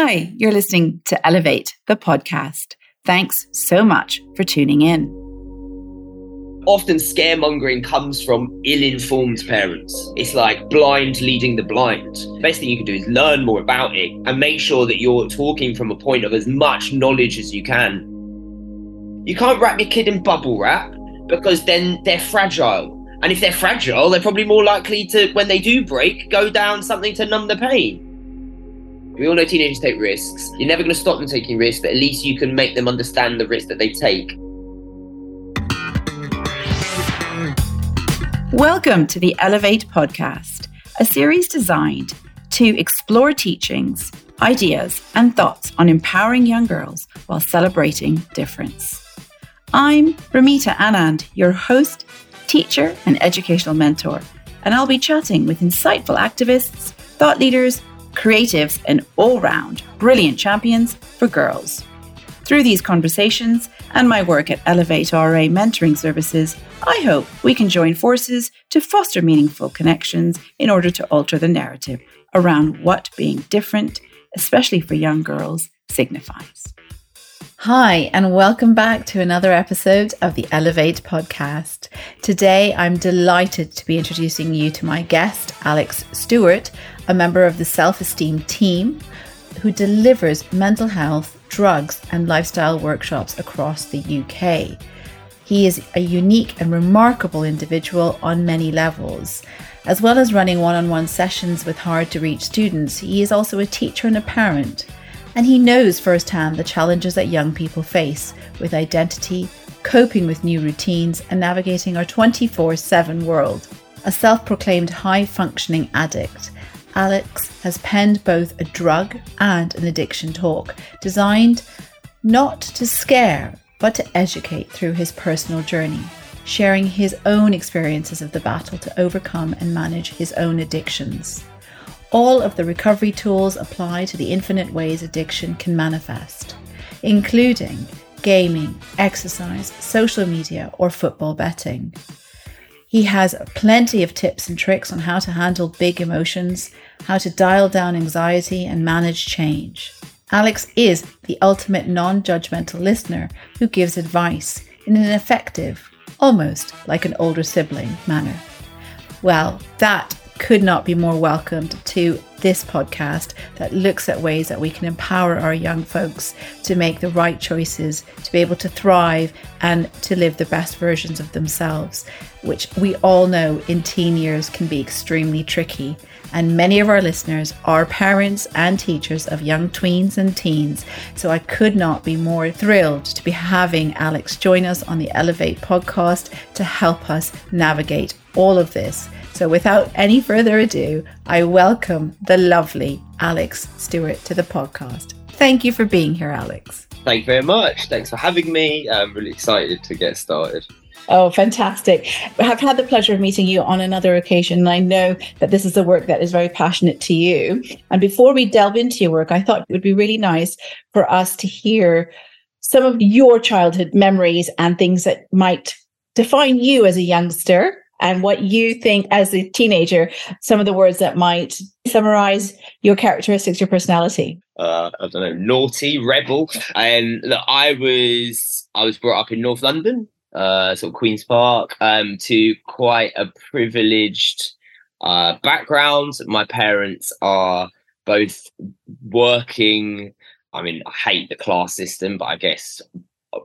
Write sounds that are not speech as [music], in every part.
Hi, you're listening to Elevate, the podcast. Thanks so much for tuning in. Often scaremongering comes from ill-informed parents. It's like blind leading the blind. The best thing you can do is learn more about it and make sure that you're talking from a point of as much knowledge as you can. You can't wrap your kid in bubble wrap because then they're fragile. And if they're fragile, they're probably more likely to, when they do break, go down something to numb the pain. We all know teenagers take risks. You're never going to stop them taking risks, but at least you can make them understand the risk that they take. Welcome to the Elevate podcast, a series designed to explore teachings, ideas, and thoughts on empowering young girls while celebrating difference. I'm Ramita Anand, your host, teacher, and educational mentor, and I'll be chatting with insightful activists, thought leaders, creatives, and all round brilliant champions for girls. Through these conversations and my work at Elevate RA Mentoring Services, I hope we can join forces to foster meaningful connections in order to alter the narrative around what being different, especially for young girls, signifies. Hi, and welcome back to another episode of the Elevate podcast. Today, I'm delighted to be introducing you to my guest, Alex Stuart, a member of the Self Esteem team who delivers mental health, drugs, and lifestyle workshops across the UK. He is a unique and remarkable individual on many levels. As well as running one on one sessions with hard to reach students, he is also a teacher and a parent and he knows firsthand the challenges that young people face with identity, coping with new routines, and navigating our 24 7 world. A self proclaimed high functioning addict, Alex has penned both a drug and an addiction talk designed not to scare, but to educate through his personal journey, sharing his own experiences of the battle to overcome and manage his own addictions. All of the recovery tools apply to the infinite ways addiction can manifest, including gaming, exercise, social media, or football betting. He has plenty of tips and tricks on how to handle big emotions, how to dial down anxiety, and manage change. Alex is the ultimate non judgmental listener who gives advice in an effective, almost like an older sibling manner. Well, that could not be more welcomed to this podcast that looks at ways that we can empower our young folks to make the right choices, to be able to thrive and to live the best versions of themselves, which we all know in teen years can be extremely tricky. And many of our listeners are parents and teachers of young tweens and teens. So I could not be more thrilled to be having Alex join us on the Elevate podcast to help us navigate all of this. So, without any further ado, I welcome the lovely Alex Stuart to the podcast. Thank you for being here, Alex. Thank you very much. Thanks for having me. I'm really excited to get started. Oh, fantastic. I've had the pleasure of meeting you on another occasion, and I know that this is a work that is very passionate to you. And before we delve into your work, I thought it would be really nice for us to hear some of your childhood memories and things that might define you as a youngster and what you think as a teenager, some of the words that might summarize your characteristics, your personality. Uh, I don't know, naughty, rebel, and look, I was I was brought up in North London, uh, sort of Queens Park, um, to quite a privileged uh, background. My parents are both working. I mean, I hate the class system, but I guess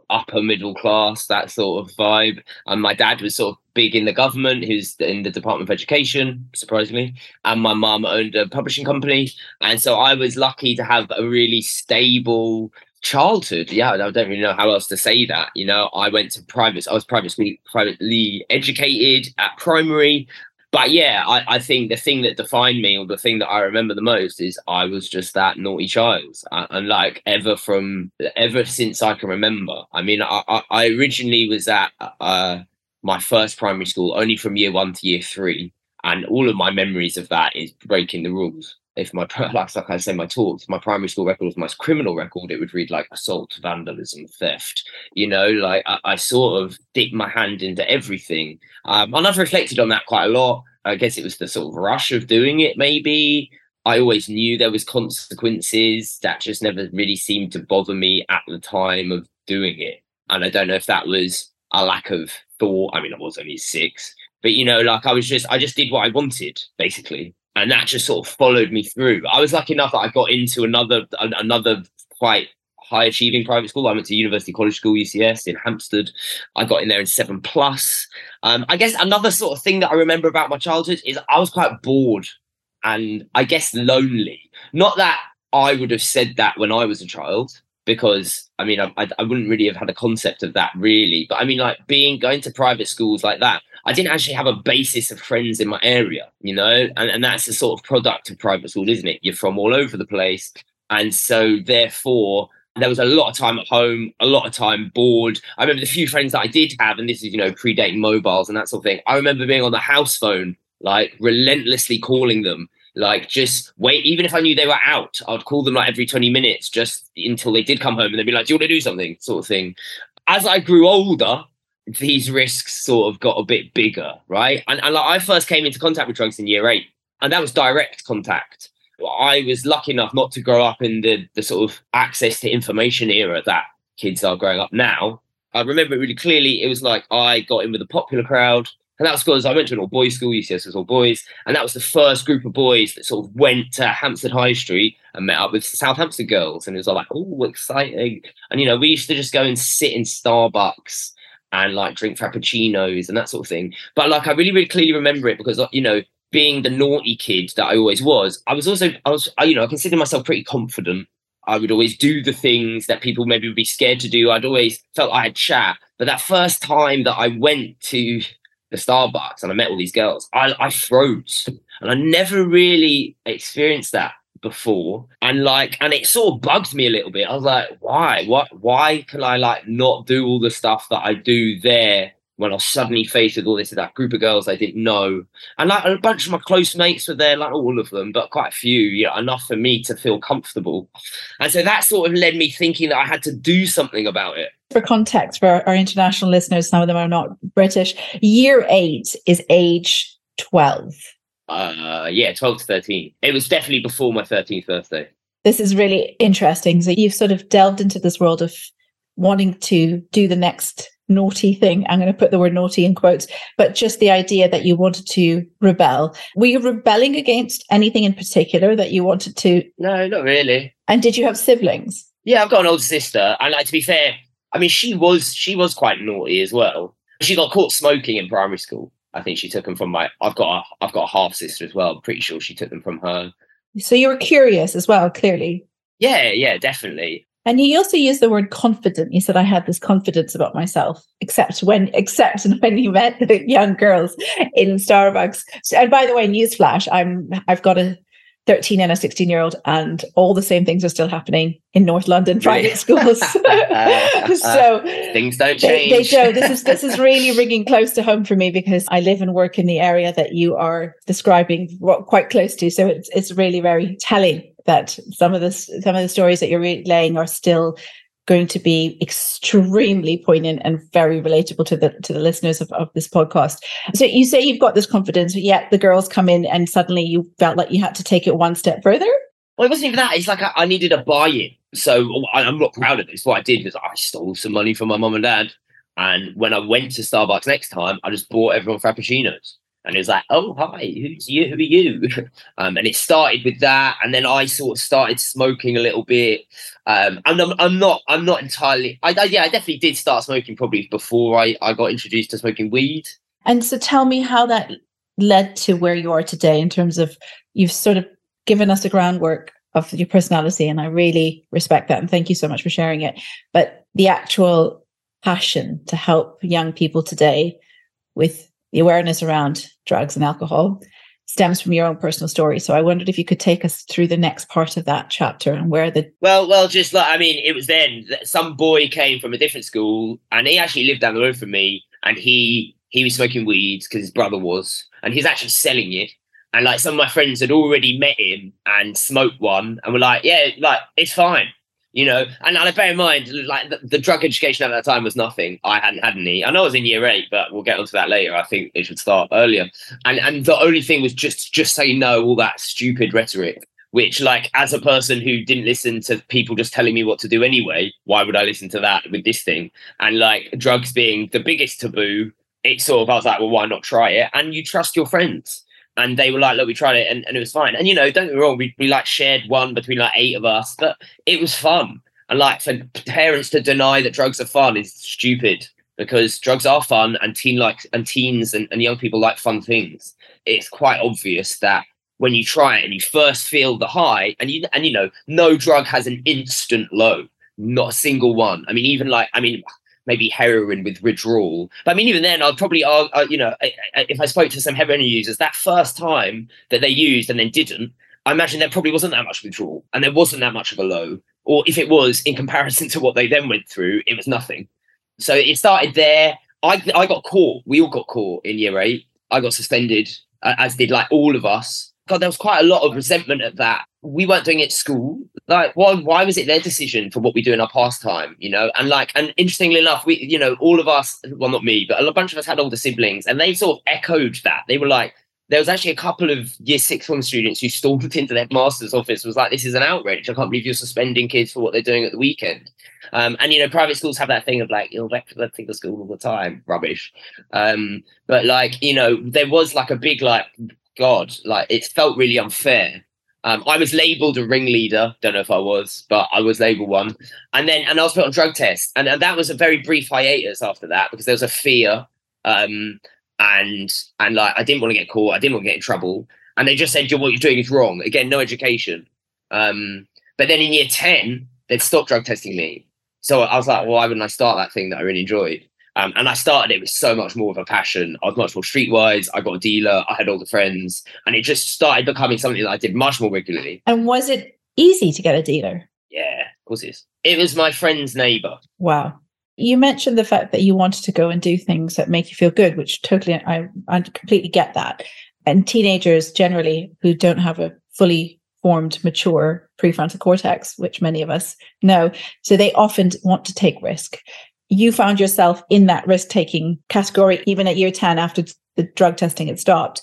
upper middle class, that sort of vibe. And my dad was sort of big in the government, who's in the Department of Education, surprisingly. And my mum owned a publishing company. And so I was lucky to have a really stable childhood. Yeah, I don't really know how else to say that. You know, I went to private, I was privately privately educated at primary but yeah, I, I think the thing that defined me, or the thing that I remember the most, is I was just that naughty child, and like ever from ever since I can remember. I mean, I, I originally was at uh, my first primary school only from year one to year three, and all of my memories of that is breaking the rules if my [laughs] like, like I say my talks, my primary school record was my criminal record, it would read like assault, vandalism, theft. You know, like I, I sort of dip my hand into everything, um, and I've reflected on that quite a lot. I guess it was the sort of rush of doing it, maybe. I always knew there was consequences that just never really seemed to bother me at the time of doing it. And I don't know if that was a lack of thought. I mean, I was only six, but you know, like I was just, I just did what I wanted, basically. And that just sort of followed me through. I was lucky enough that I got into another, another quite high achieving private school. I went to University College School, UCS in Hampstead. I got in there in seven plus. Um, I guess another sort of thing that I remember about my childhood is I was quite bored and I guess lonely. Not that I would have said that when I was a child, because I mean, I, I, wouldn't really have had a concept of that really. But I mean, like being going to private schools like that, I didn't actually have a basis of friends in my area, you know, and, and that's the sort of product of private school, isn't it? You're from all over the place. And so, therefore, there was a lot of time at home, a lot of time bored. I remember the few friends that I did have, and this is, you know, predating mobiles and that sort of thing. I remember being on the house phone, like relentlessly calling them, like just wait. Even if I knew they were out, I'd call them like every 20 minutes just until they did come home and they'd be like, Do you want to do something? sort of thing. As I grew older, these risks sort of got a bit bigger, right? And, and like I first came into contact with drugs in year eight, and that was direct contact. I was lucky enough not to grow up in the the sort of access to information era that kids are growing up now. I remember it really clearly. It was like I got in with the popular crowd, and that was because I went to an all boys school. UCS was all boys, and that was the first group of boys that sort of went to Hampstead High Street and met up with South Hampstead girls, and it was all like, oh, exciting! And you know, we used to just go and sit in Starbucks and like drink frappuccinos and that sort of thing. But like, I really, really clearly remember it because you know being the naughty kid that I always was, I was also I was you know I consider myself pretty confident. I would always do the things that people maybe would be scared to do. I'd always felt I had chat. But that first time that I went to the Starbucks and I met all these girls, I, I froze. And I never really experienced that before. And like, and it sort of bugs me a little bit. I was like, why? What why can I like not do all the stuff that I do there when I was suddenly faced with all this that group of girls I didn't know, and like a bunch of my close mates were there, like all of them, but quite a few, yeah, enough for me to feel comfortable. And so that sort of led me thinking that I had to do something about it. For context, for our international listeners, some of them are not British. Year eight is age twelve. Uh, yeah, twelve to thirteen. It was definitely before my thirteenth birthday. This is really interesting. So you've sort of delved into this world of wanting to do the next naughty thing. I'm going to put the word naughty in quotes, but just the idea that you wanted to rebel. Were you rebelling against anything in particular that you wanted to? No, not really. And did you have siblings? Yeah, I've got an older sister, and like to be fair, I mean she was she was quite naughty as well. She got caught smoking in primary school. I think she took them from my. I've got a I've got a half sister as well. I'm pretty sure she took them from her. So you were curious as well, clearly. Yeah, yeah, definitely. And he also used the word confident. He said, I had this confidence about myself, except when, except [laughs] when he met the young girls in Starbucks. So, and by the way, newsflash, I'm, I've got a 13 and a 16 year old and all the same things are still happening in North London private right. schools. [laughs] [laughs] so things don't change. They, they don't. This is, this is really ringing close to home for me because I live and work in the area that you are describing quite close to. So it's, it's really very telling that some of the some of the stories that you're relaying are still going to be extremely poignant and very relatable to the to the listeners of, of this podcast. So you say you've got this confidence, but yet the girls come in and suddenly you felt like you had to take it one step further. Well, it wasn't even that. It's like I, I needed a buy-in. So I, I'm not proud of this. What I did was I stole some money from my mum and dad. And when I went to Starbucks next time, I just bought everyone frappuccinos and it was like, "Oh, hi, who's you? Who are you?" [laughs] Um, and it started with that, and then I sort of started smoking a little bit. Um, and I'm, I'm not, I'm not entirely. I, I, yeah, I definitely did start smoking probably before I, I got introduced to smoking weed. And so, tell me how that led to where you are today in terms of you've sort of given us the groundwork of your personality, and I really respect that, and thank you so much for sharing it. But the actual passion to help young people today with the awareness around drugs and alcohol stems from your own personal story. So I wondered if you could take us through the next part of that chapter and where the well, well, just like I mean, it was then that some boy came from a different school, and he actually lived down the road from me, and he he was smoking weeds because his brother was, and he's actually selling it. And like some of my friends had already met him and smoked one, and were like, "Yeah, like it's fine." You know, and, and bear in mind, like the, the, drug education at that time was nothing. I hadn't had any. I know I was in year eight, but we'll get onto that later. I think it should start earlier. And and the only thing was just just say no, all that stupid rhetoric. which like as a person who didn't listen to people just telling me what to do anyway why would i listen to that with this thing and like drugs being the biggest taboo it sort of i was like well why not try it and you trust your friends and they were like look we tried it and, and it was fine. And you know don't get me wrong we, we like shared one between like eight of us but it was fun. And like for parents to deny that drugs are fun is stupid because drugs are fun and teen like and teens and, and young people like fun things. It's quite obvious that when you try it and you first feel the high and you and you know no drug has an instant low not a single one. I mean even like i mean maybe heroin with withdrawal. But i mean even then i'd probably uh, you know if i spoke to some heroin users that first time that they used and then didn't i imagine there probably wasn't that much withdrawal and there wasn't that much of a low. Or if it was in comparison to what they then went through it was nothing. So it started there. I i got caught. We all got caught in year eight. I got suspended as did like all of us. God, there was quite a lot of resentment at that. We weren't doing it at school. Like, why? Why was it their decision for what we do in our pastime? You know, and like, and interestingly enough, we, you know, all of us, well, not me, but a bunch of us had older siblings, and they sort of echoed that. They were like, there was actually a couple of year six form students who stormed into their master's office was like this is an outrage i can't believe you're suspending kids for what they're doing at the weekend um, and you know private schools have that thing of like you'll think the school all the time rubbish um, but like you know there was like a big like God, like it felt really unfair. Um, I was labelled a ringleader. Don't know if I was, but I was labelled one. And then, and I was put on drug test, and, and that was a very brief hiatus after that because there was a fear, um, and and like I didn't want to get caught. I didn't want to get in trouble, and they just said, "What you're doing is wrong." Again, no education. Um, but then in year ten, they'd stopped drug testing me. So I was like, well, why wouldn't I start that thing that I really enjoyed? Um, and I started it with so much more of a passion. I was much more streetwise. I got a dealer. I had all the friends, and it just started becoming something that I did much more regularly. And was it easy to get a dealer? Yeah, of course it is. It was my friend's neighbor. Wow. You mentioned the fact that you wanted to go and do things that make you feel good, which totally, I, I completely get that. And teenagers generally who don't have a fully formed, mature prefrontal cortex, which many of us know, so they often want to take risk you found yourself in that risk taking category, even at year 10 after the drug testing had stopped.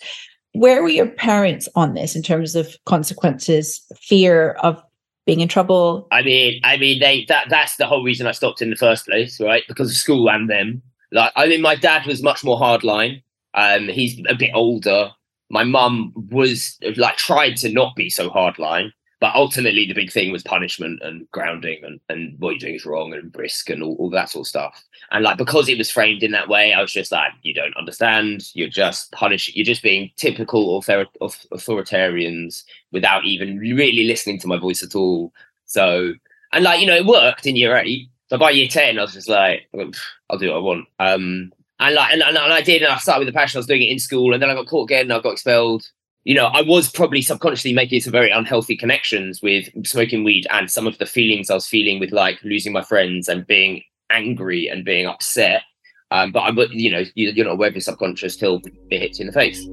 Where were your parents on this in terms of consequences, fear of being in trouble? I mean, I mean, they that that's the whole reason I stopped in the first place, right? Because of school and them. Like, I mean, my dad was much more hardline. Um, he's a bit older. My mum was like tried to not be so hardline. But ultimately, the big thing was punishment and grounding and, and what you're doing is wrong and risk and all, all that sort of stuff. And like, because it was framed in that way, I was just like, you don't understand. You're just punish. You're just being typical author- authoritarians without even really listening to my voice at all. So, and like, you know, it worked in year eight. So by year 10, I was just like, I'll do what I want. Um, and like, and, and I did, and I started with the passion. I was doing it in school, and then I got caught again, and I got expelled you know, I was probably subconsciously making some very unhealthy connections with smoking weed and some of the feelings I was feeling with like losing my friends and being angry and being upset. Um, but I, you know, you, you're not aware of your subconscious till it hits you in the face.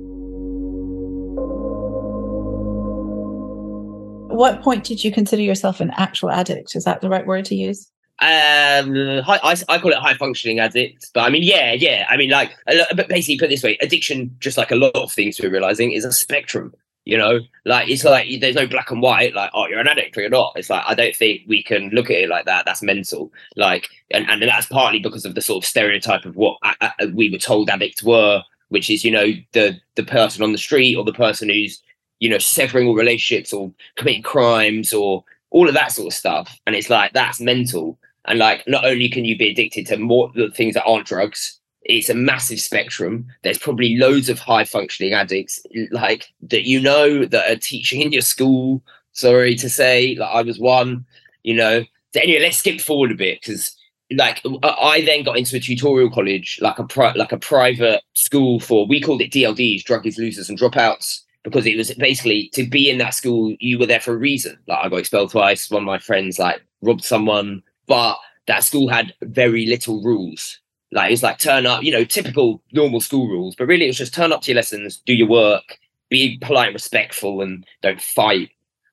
What point did you consider yourself an actual addict? Is that the right word to use? Um high, I, I call it high functioning addicts but i mean yeah yeah. I mean like but basically put this way addiction just like a lot of things we're realizing is a spectrum you know? Like it's like there's no black and white like oh you're an addict or you're not. It's like i don't think we can look at it like that. That's mental. Like and, and that's partly because of the sort of stereotype of what uh, uh, we were told addicts were which is you know the the person on the street or the person who's you know severing all relationships or committing crimes or all of that sort of stuff. And it's like that's mental and like, not only can you be addicted to more things that aren't drugs, it's a massive spectrum. There's probably loads of high functioning addicts, like that you know that are teaching in your school. Sorry to say, like I was one. You know. So anyway, let's skip forward a bit because like I then got into a tutorial college, like a pri- like a private school for we called it DLDs, druggies, losers, and dropouts, because it was basically to be in that school, you were there for a reason. Like I got expelled twice. One of my friends like robbed someone but that school had very little rules. Like it's like turn up, you know, typical normal school rules, but really it was just turn up to your lessons, do your work, be polite, and respectful, and don't fight.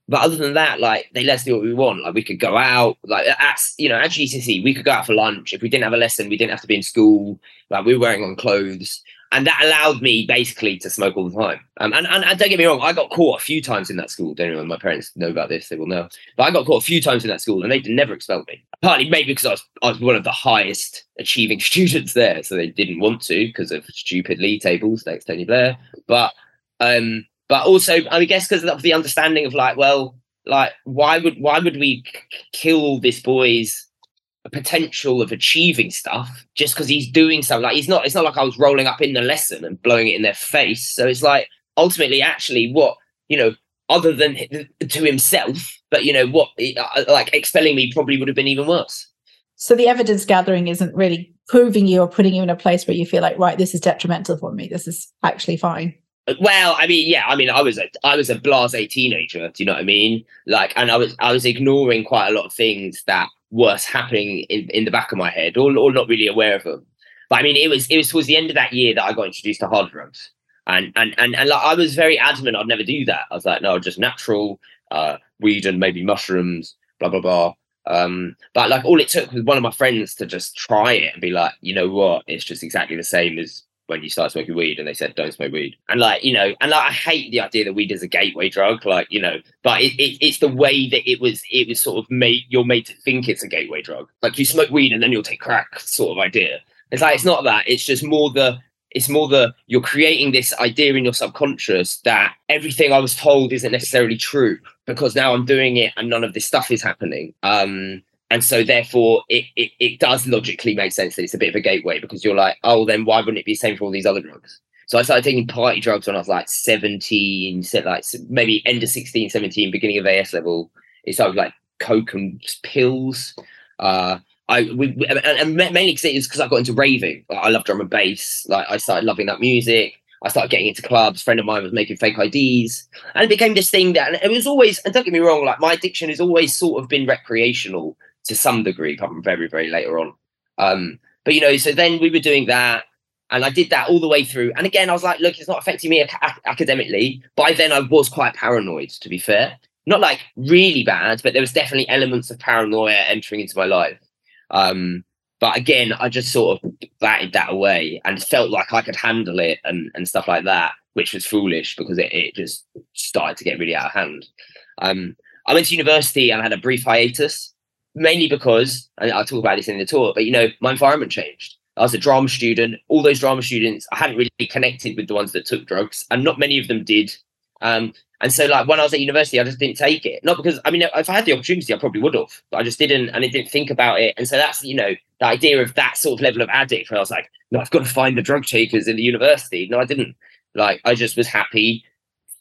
but other than that, like they let us do what we want. Like we could go out, like at you know at GCSE, we could go out for lunch. If we didn't have a lesson, we didn't have to be in school. Like we were wearing on clothes, and that allowed me basically to smoke all the time. Um, and, and, and don't get me wrong, I got caught a few times in that school. Don't know my parents know about this; they will know. But I got caught a few times in that school, and they never expelled me. Partly maybe because I was I was one of the highest achieving [laughs] students there, so they didn't want to because of stupid league tables. Thanks, Tony Blair. But um, but also I guess because of the understanding of like, well, like why would why would we kill this boy's potential of achieving stuff just because he's doing something like he's not it's not like i was rolling up in the lesson and blowing it in their face. So it's like ultimately actually what you know other than to himself but you know what uh, like expelling me probably would have been even worse. So the evidence gathering isn't really proving you or putting you in a place where you feel like right this is detrimental for me. This is actually fine well, I mean, yeah, I mean, I was a I was a blasé teenager. Do you know what I mean? Like, and I was I was ignoring quite a lot of things that were happening in, in the back of my head, or or not really aware of them. But I mean, it was it was towards the end of that year that I got introduced to hard drugs, and and and and like, I was very adamant I'd never do that. I was like, no, just natural uh, weed and maybe mushrooms, blah blah blah. Um, but like all it took was one of my friends to just try it and be like, you know what, it's just exactly the same as when you start smoking weed and they said don't smoke weed. And like you know and like i hate the idea that weed is a gateway drug like you know but it, it, it's the way that it was it was sort of made you're made to think it's a gateway drug. Like you smoke weed and then you'll take crack sort of idea. It's like it's not that it's just more the it's more the you're creating this idea in your subconscious that everything i was told isn't necessarily true because now i'm doing it and none of this stuff is happening. Um and so therefore it, it, it does logically make sense that it's a bit of a gateway because you're like oh then why wouldn't it be the same for all these other drugs so i started taking party drugs when i was like 17 like maybe end of 16 17 beginning of as level it started like coke and pills uh I we, and, and mainly because it was because I got into raving. Like, I love drum and bass. Like I started loving that music. I started getting into clubs. A friend of mine was making fake IDs, and it became this thing that. And it was always. And don't get me wrong. Like my addiction has always sort of been recreational to some degree, from very, very later on. Um, but you know, so then we were doing that, and I did that all the way through. And again, I was like, look, it's not affecting me ac- academically. By then, I was quite paranoid, to be fair. Not like really bad, but there was definitely elements of paranoia entering into my life. Um, but again, I just sort of batted that away and felt like I could handle it and, and stuff like that, which was foolish because it, it just started to get really out of hand. Um, I went to university and I had a brief hiatus mainly because and I'll talk about this in the talk, but you know, my environment changed. I was a drama student. All those drama students, I hadn't really connected with the ones that took drugs, and not many of them did. Um, and so, like when I was at university, I just didn't take it. Not because I mean, if I had the opportunity, I probably would have, but I just didn't, and I didn't think about it. And so that's you know the idea of that sort of level of addict, where I was like, no, I've got to find the drug takers in the university. No, I didn't. Like I just was happy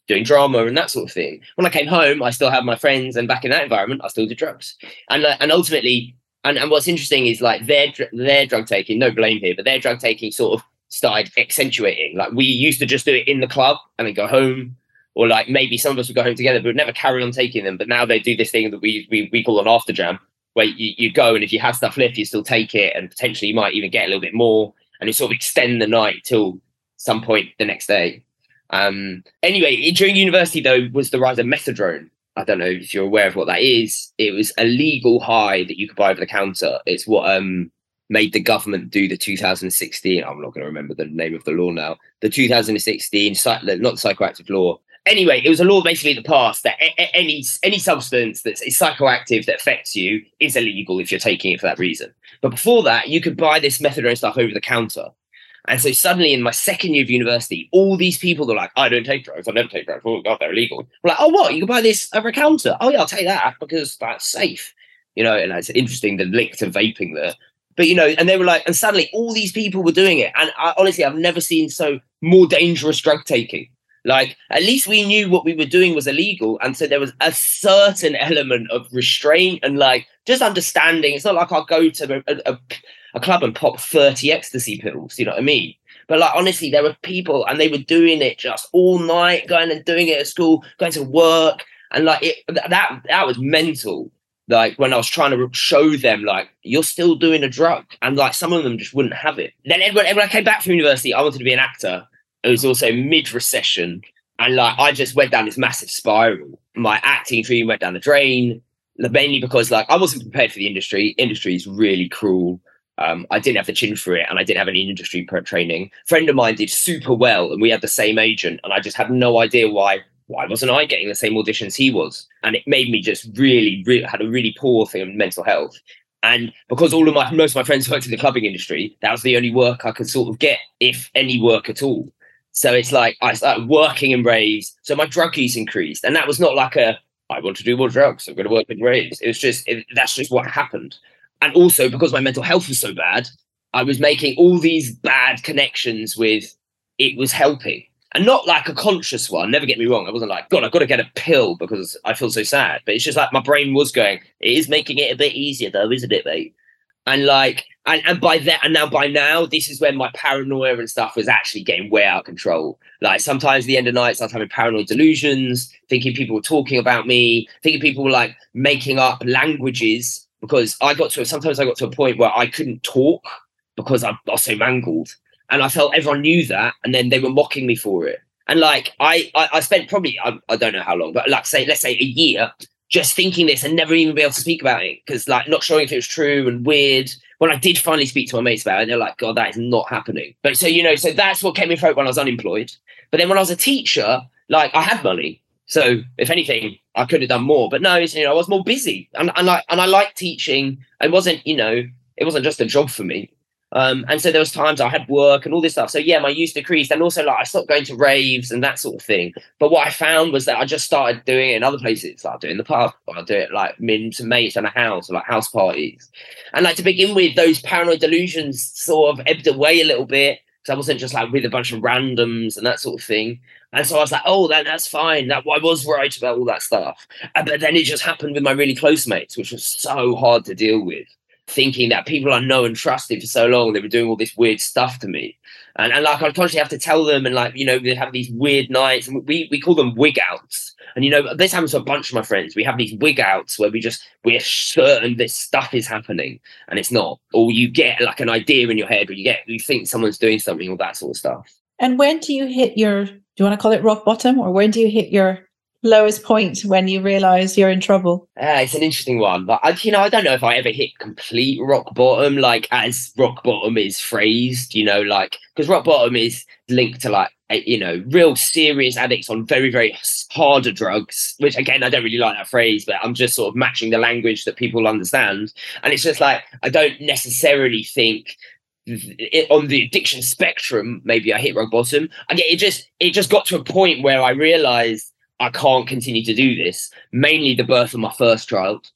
doing drama and that sort of thing. When I came home, I still had my friends, and back in that environment, I still did drugs. And and ultimately, and, and what's interesting is like their their drug taking, no blame here, but their drug taking sort of started accentuating. Like we used to just do it in the club and then go home, or like maybe some of us would go home together, but would never carry on taking them. But now they do this thing that we we, we call an after jam, where you, you go and if you have stuff left, you still take it, and potentially you might even get a little bit more, and you sort of extend the night till some point the next day. Um, anyway, during university though was the rise of mephedrone. I don't know if you're aware of what that is. It was a legal high that you could buy over the counter. It's what um, made the government do the 2016. I'm not going to remember the name of the law now. The 2016, not the psychoactive law. Anyway, it was a law basically that passed that any any substance that's psychoactive that affects you is illegal if you're taking it for that reason. But before that, you could buy this mephedrone stuff over the counter. And so suddenly in my second year of university, all these people are like, I don't take drugs. I never take drugs. Oh, God, they're illegal. Like, oh, what? You can buy this over a counter. Oh, yeah, I'll take that because that's safe. You know, and it's interesting the link to vaping there. But, you know, and they were like, and suddenly all these people were doing it. And I, honestly, I've never seen so more dangerous drug taking. Like, at least we knew what we were doing was illegal. And so there was a certain element of restraint and like just understanding. It's not like I'll go to a, a, a club and pop 30 ecstasy pills. You know what I mean? But like honestly, there were people and they were doing it just all night, going and doing it at school, going to work, and like it that that was mental. Like when I was trying to show them, like you're still doing a drug, and like some of them just wouldn't have it. Then when, when I came back from university, I wanted to be an actor. It was also mid recession, And like I just went down this massive spiral. My acting dream went down the drain, mainly because like I wasn't prepared for the industry. Industry is really cruel. Um, I didn't have the chin for it, and I didn't have any industry training. friend of mine did super well, and we had the same agent, and I just had no idea why. Why wasn't I getting the same auditions he was? And it made me just really, really had a really poor thing of mental health. And because all of my most of my friends worked in the clubbing industry, that was the only work I could sort of get, if any work at all. So it's like I started working in raves. So my drug use increased. And that was not like a I want to do more drugs. I'm going to work in raves. It was just it, that's just what happened. And also because my mental health was so bad, I was making all these bad connections with it was helping. And not like a conscious one. Never get me wrong. I wasn't like, God, I've got to get a pill because I feel so sad. But it's just like my brain was going, it is making it a bit easier though, isn't it, mate? And like, and, and by that, and now by now, this is when my paranoia and stuff was actually getting way out of control. Like sometimes the end of nights, I was having paranoid delusions, thinking people were talking about me, thinking people were like making up languages because I got to sometimes I got to a point where I couldn't talk because I, I was so mangled, and I felt everyone knew that, and then they were mocking me for it. And like I, I, I spent probably I, I don't know how long, but like say let's say a year just thinking this and never even be able to speak about it because like not showing if it was true and weird. When I did finally speak to my mates about it, they're like, God, that is not happening. But so you know, so that's what kept me afloat when I was unemployed. But then when I was a teacher, like I had money. So if anything, I could have done more. But no, you know, I was more busy. And, and I and I liked teaching. It wasn't, you know, it wasn't just a job for me. Um, and so there was times I had work and all this stuff. So yeah, my use decreased, and also like I stopped going to raves and that sort of thing. But what I found was that I just started doing it in other places. Like I do in the pub, or I do it like in some mates and a house, or like house parties. And like to begin with, those paranoid delusions sort of ebbed away a little bit because I wasn't just like with a bunch of randoms and that sort of thing. And so I was like, oh, that, that's fine. That I was right about all that stuff. And, but then it just happened with my really close mates, which was so hard to deal with thinking that people I know and trusted for so long, they were doing all this weird stuff to me. And, and like I'd constantly have to tell them, and like, you know, they have these weird nights, and we, we call them wig outs. And you know, this happens to a bunch of my friends. We have these wig outs where we just we're certain this stuff is happening and it's not. Or you get like an idea in your head, or you get you think someone's doing something, or that sort of stuff. And when do you hit your do you want to call it rock bottom, or when do you hit your lowest point when you realize you're in trouble? Uh, it's an interesting one, but I, you know, I don't know if I ever hit complete rock bottom, like as rock bottom is phrased. You know, like because rock bottom is linked to like you know real serious addicts on very very harder drugs. Which again, I don't really like that phrase, but I'm just sort of matching the language that people understand. And it's just like I don't necessarily think it, on the addiction spectrum, maybe I hit rock bottom. I get it just it just got to a point where I realized I can't continue to do this. Mainly the birth of my first child.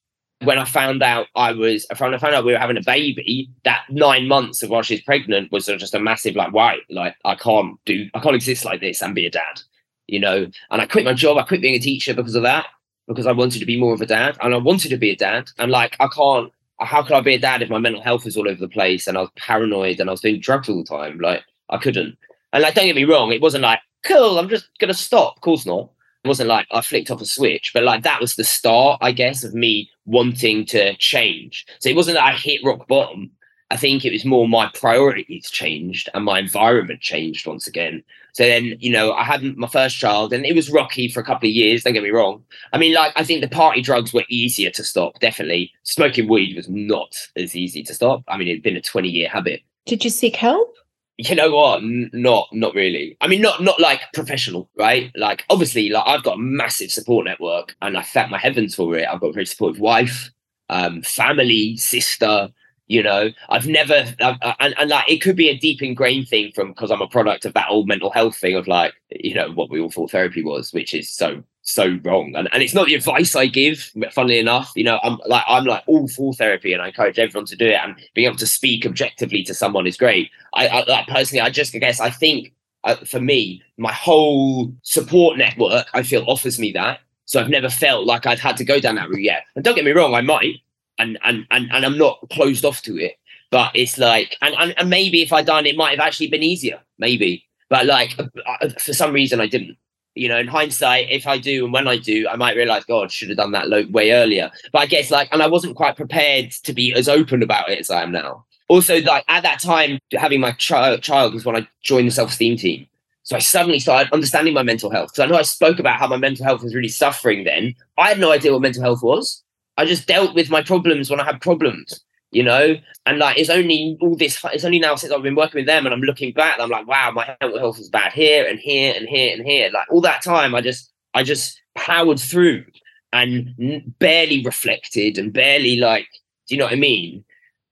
When I found out I was, when I found out we were having a baby, that nine months of while she's pregnant was just a massive like, why? Like I can't do, I can't exist like this and be a dad, you know. And I quit my job. I quit being a teacher because of that, because I wanted to be more of a dad, and I wanted to be a dad. And like I can't, how could I be a dad if my mental health was all over the place and I was paranoid and I was doing drugs all the time? Like I couldn't. And like, don't get me wrong, it wasn't like cool. I'm just gonna stop. Of course not It wasn't like I flicked off a switch, but like that was the start, I guess, of me wanting to change. So it wasn't that I hit rock bottom. I think it was more my priorities changed and my environment changed once again. So then, you know, I had my first child and it was rocky for a couple of years. Don't get me wrong. I mean, like, I think the party drugs were easier to stop, definitely. Smoking weed was not as easy to stop. I mean, it'd been a 20 year habit. Did you seek help? you know what N- not not really i mean not not like professional right like obviously like i've got a massive support network and i thank my heavens for it i've got a very supportive wife um family sister you know i've never uh, and, and like it could be a deep ingrained thing from because i'm a product of that old mental health thing of like you know what we all thought therapy was which is so so wrong. And, and it's not the advice I give, funnily enough. You know, I'm like I'm like all for therapy and I encourage everyone to do it. And being able to speak objectively to someone is great. I, I like, personally, I just I guess I think uh, for me, my whole support network, I feel offers me that. So I've never felt like I've had to go down that route yet. And don't get me wrong, I might, and and and, and I'm not closed off to it. But it's like, and, and, and maybe if I'd done it, might have actually been easier, maybe. But like, uh, for some reason, I didn't you know, in hindsight, if I do and when I do, I might realize, God, should have done that lo- way earlier. But I guess like, and I wasn't quite prepared to be as open about it as I am now. Also, like at that time, having my child child was when I joined the self esteem team. So I suddenly started understanding my mental health. Because I know I spoke about how my mental health was really suffering then. I had no idea what mental health was. I just dealt with my problems when I had problems, you know? And like, it's only all this, it's only now since I've been working with them and I'm looking back, I'm like, wow, my mental health was bad here and here and here and here. Like all that time, I just, I just powered through and barely reflected and barely like, do you know what I mean?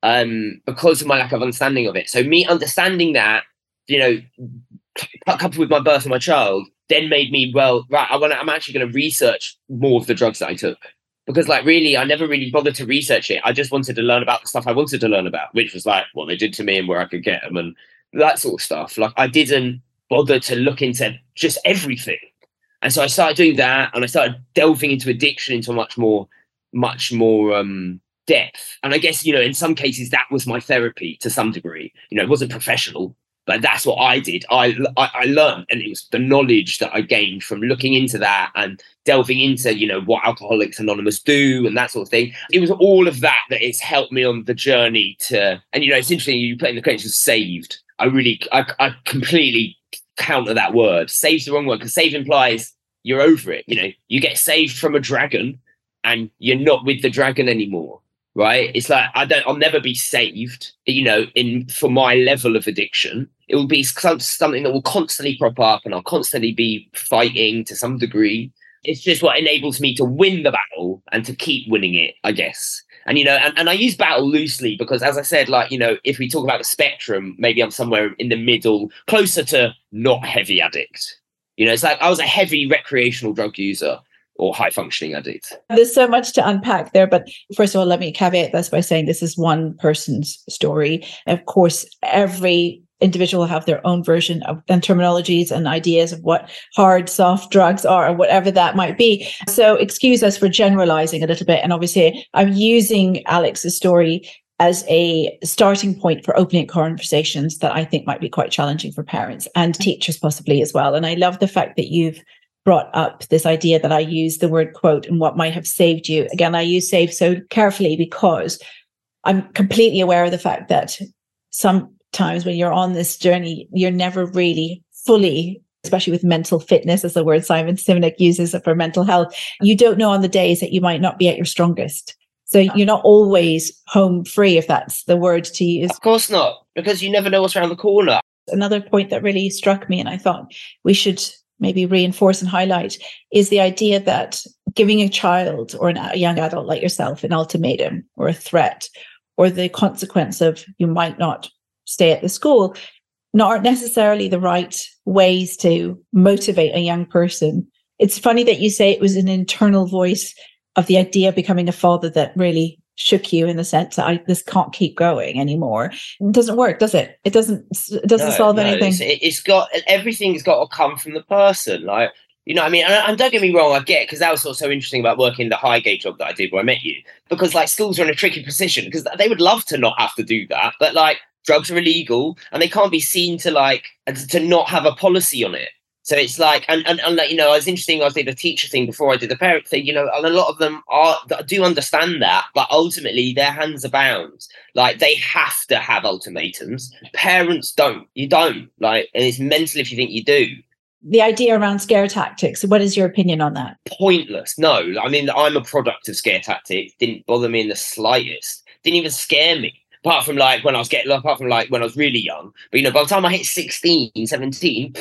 Um, because of my lack of understanding of it. So me understanding that, you know, coupled with my birth of my child, then made me well. Right, I want. I'm actually going to research more of the drugs that I took because, like, really, I never really bothered to research it. I just wanted to learn about the stuff I wanted to learn about, which was like what they did to me and where I could get them and that sort of stuff. Like, I didn't bother to look into just everything. And so I started doing that, and I started delving into addiction into much more, much more um, depth. And I guess you know, in some cases, that was my therapy to some degree. You know, it wasn't professional, but that's what I did. I, I, I learned, and it was the knowledge that I gained from looking into that and delving into, you know, what Alcoholics Anonymous do and that sort of thing. It was all of that that it's helped me on the journey to. And you know, it's interesting. You put in the credits saved. I really, I, I completely counter that word. Save's the wrong word because save implies you're over it. You know, you get saved from a dragon, and you're not with the dragon anymore right? It's like i don't i'll never be saved you know in for my level of addiction. It will be something that will constantly crop up and i'll constantly be fighting to some degree. It's just what enables me to win the battle and to keep winning it i guess. And you know and, and i use battle loosely because as i said like you know if we talk about the spectrum maybe i'm somewhere in the middle closer to not heavy addict. You know it's like i was a heavy recreational drug user or high functioning addict. There's so much to unpack there, but first of all, let me caveat this by saying this is one person's story. Of course, every individual will have their own version of and terminologies and ideas of what hard soft drugs are or whatever that might be so excuse us for generalizing a little bit and obviously i'm using alex's story as a starting point for opening conversations that I think might be quite challenging for parents and teachers possibly as well. And I love the fact that you've brought up this idea that I use the word quote and what might have saved you. Again, I use save so carefully because I'm completely aware of the fact that sometimes when you're on this journey, you're never really fully especially with mental fitness as the word Simon Sinek uses for mental health, you don't know on the days that you might not be at your strongest. So you're not always home free, if that's the word to use. Of course not, because you never know what's around the corner. Another point that really struck me, and I thought we should maybe reinforce and highlight is the idea that giving a child or a young adult like yourself an ultimatum or a threat or the consequence of you might not stay at the school not necessarily the right ways to motivate a young person. It's funny that you say it was an internal voice of the idea of becoming a father that really shook you in the sense that I this can't keep going anymore. Mm. It doesn't work, does it? It doesn't. It doesn't no, solve no, anything. It's, it's got everything's got to come from the person. Like you know, I mean, and, and, don't get me wrong, I get because that was what's so interesting about working the Highgate job that I did where I met you. Because like schools are in a tricky position because they would love to not have to do that, but like drugs are illegal and they can't be seen to like to not have a policy on it. So it's like, and, and, and like, you know, I was interesting. I did the teacher thing before I did the parent thing, you know, and a lot of them are, do understand that, but ultimately their hands are bound. Like they have to have ultimatums. Parents don't, you don't like, and it's mental if you think you do. The idea around scare tactics, what is your opinion on that? Pointless. No, I mean, I'm a product of scare tactics. Didn't bother me in the slightest. Didn't even scare me apart from like when I was getting, apart from like when I was really young. But you know, by the time I hit 16, 17,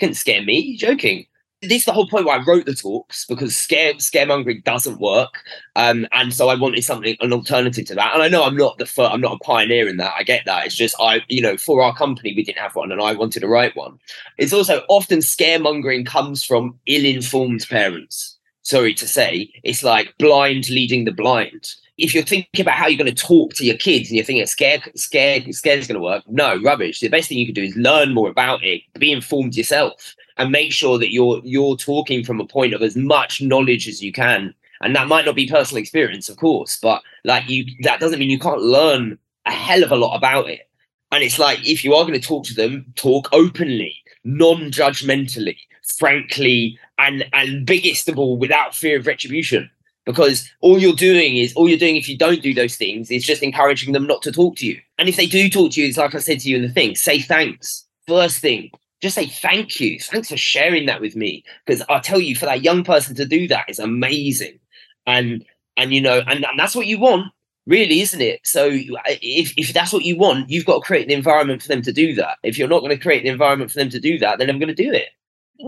couldn't scare me. You're joking. This is the whole point why I wrote the talks because scare scaremongering doesn't work, um, and so I wanted something an alternative to that. And I know I'm not the I'm not a pioneer in that. I get that. It's just I, you know, for our company we didn't have one, and I wanted to write one. It's also often scaremongering comes from ill-informed parents. Sorry to say, it's like blind leading the blind if you're thinking about how you're going to talk to your kids and you're thinking scared, scared, scared is going to work, no rubbish. The best thing you can do is learn more about it, be informed yourself, and make sure that you're you're talking from a point of as much knowledge as you can. And that might not be personal experience, of course, but like you, that doesn't mean you can't learn a hell of a lot about it. And it's like if you are going to talk to them, talk openly, non-judgmentally, frankly, and and biggest of all, without fear of retribution because all you're doing is all you're doing if you don't do those things is just encouraging them not to talk to you. And if they do talk to you, it's like I said to you in the thing, say thanks. First thing, just say thank you. Thanks for sharing that with me. Because I tell you, for that young person to do that is amazing. And and you know, and, and that's what you want, really, isn't it? So if if that's what you want, you've got to create the environment for them to do that. If you're not going to create the environment for them to do that, then I'm going to do it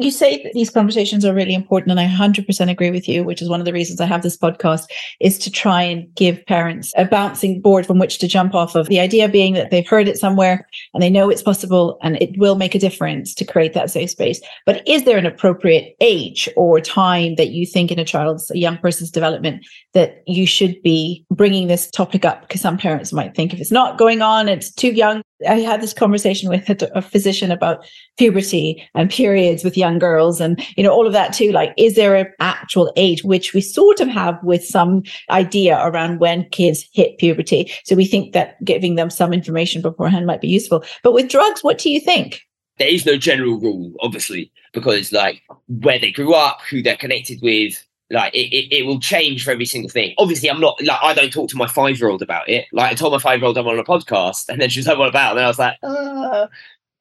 you say that these conversations are really important and i 100% agree with you which is one of the reasons i have this podcast is to try and give parents a bouncing board from which to jump off of. The idea being that they've heard it somewhere and they know it's possible and it will make a difference to create that safe space. But is there an appropriate age or time that you think in a child's a young person's development that you should be bringing this topic up? Because some parents might think if it's not going on it's too young I had this conversation with a, a, physician about puberty and periods with young girls and you know all of that too. Like is there an actual age which we sort of have with some idea around when kids hit puberty. So we think that giving them some information beforehand might be useful. But with drugs what do you think? There is no general rule obviously because like where they grew up who they're connected with like it, it, it, will change for every single thing. Obviously, I'm not like I don't talk to my five year old about it. Like I told my five year old I'm on a podcast, and then she was like, "What about?" And I was like, uh.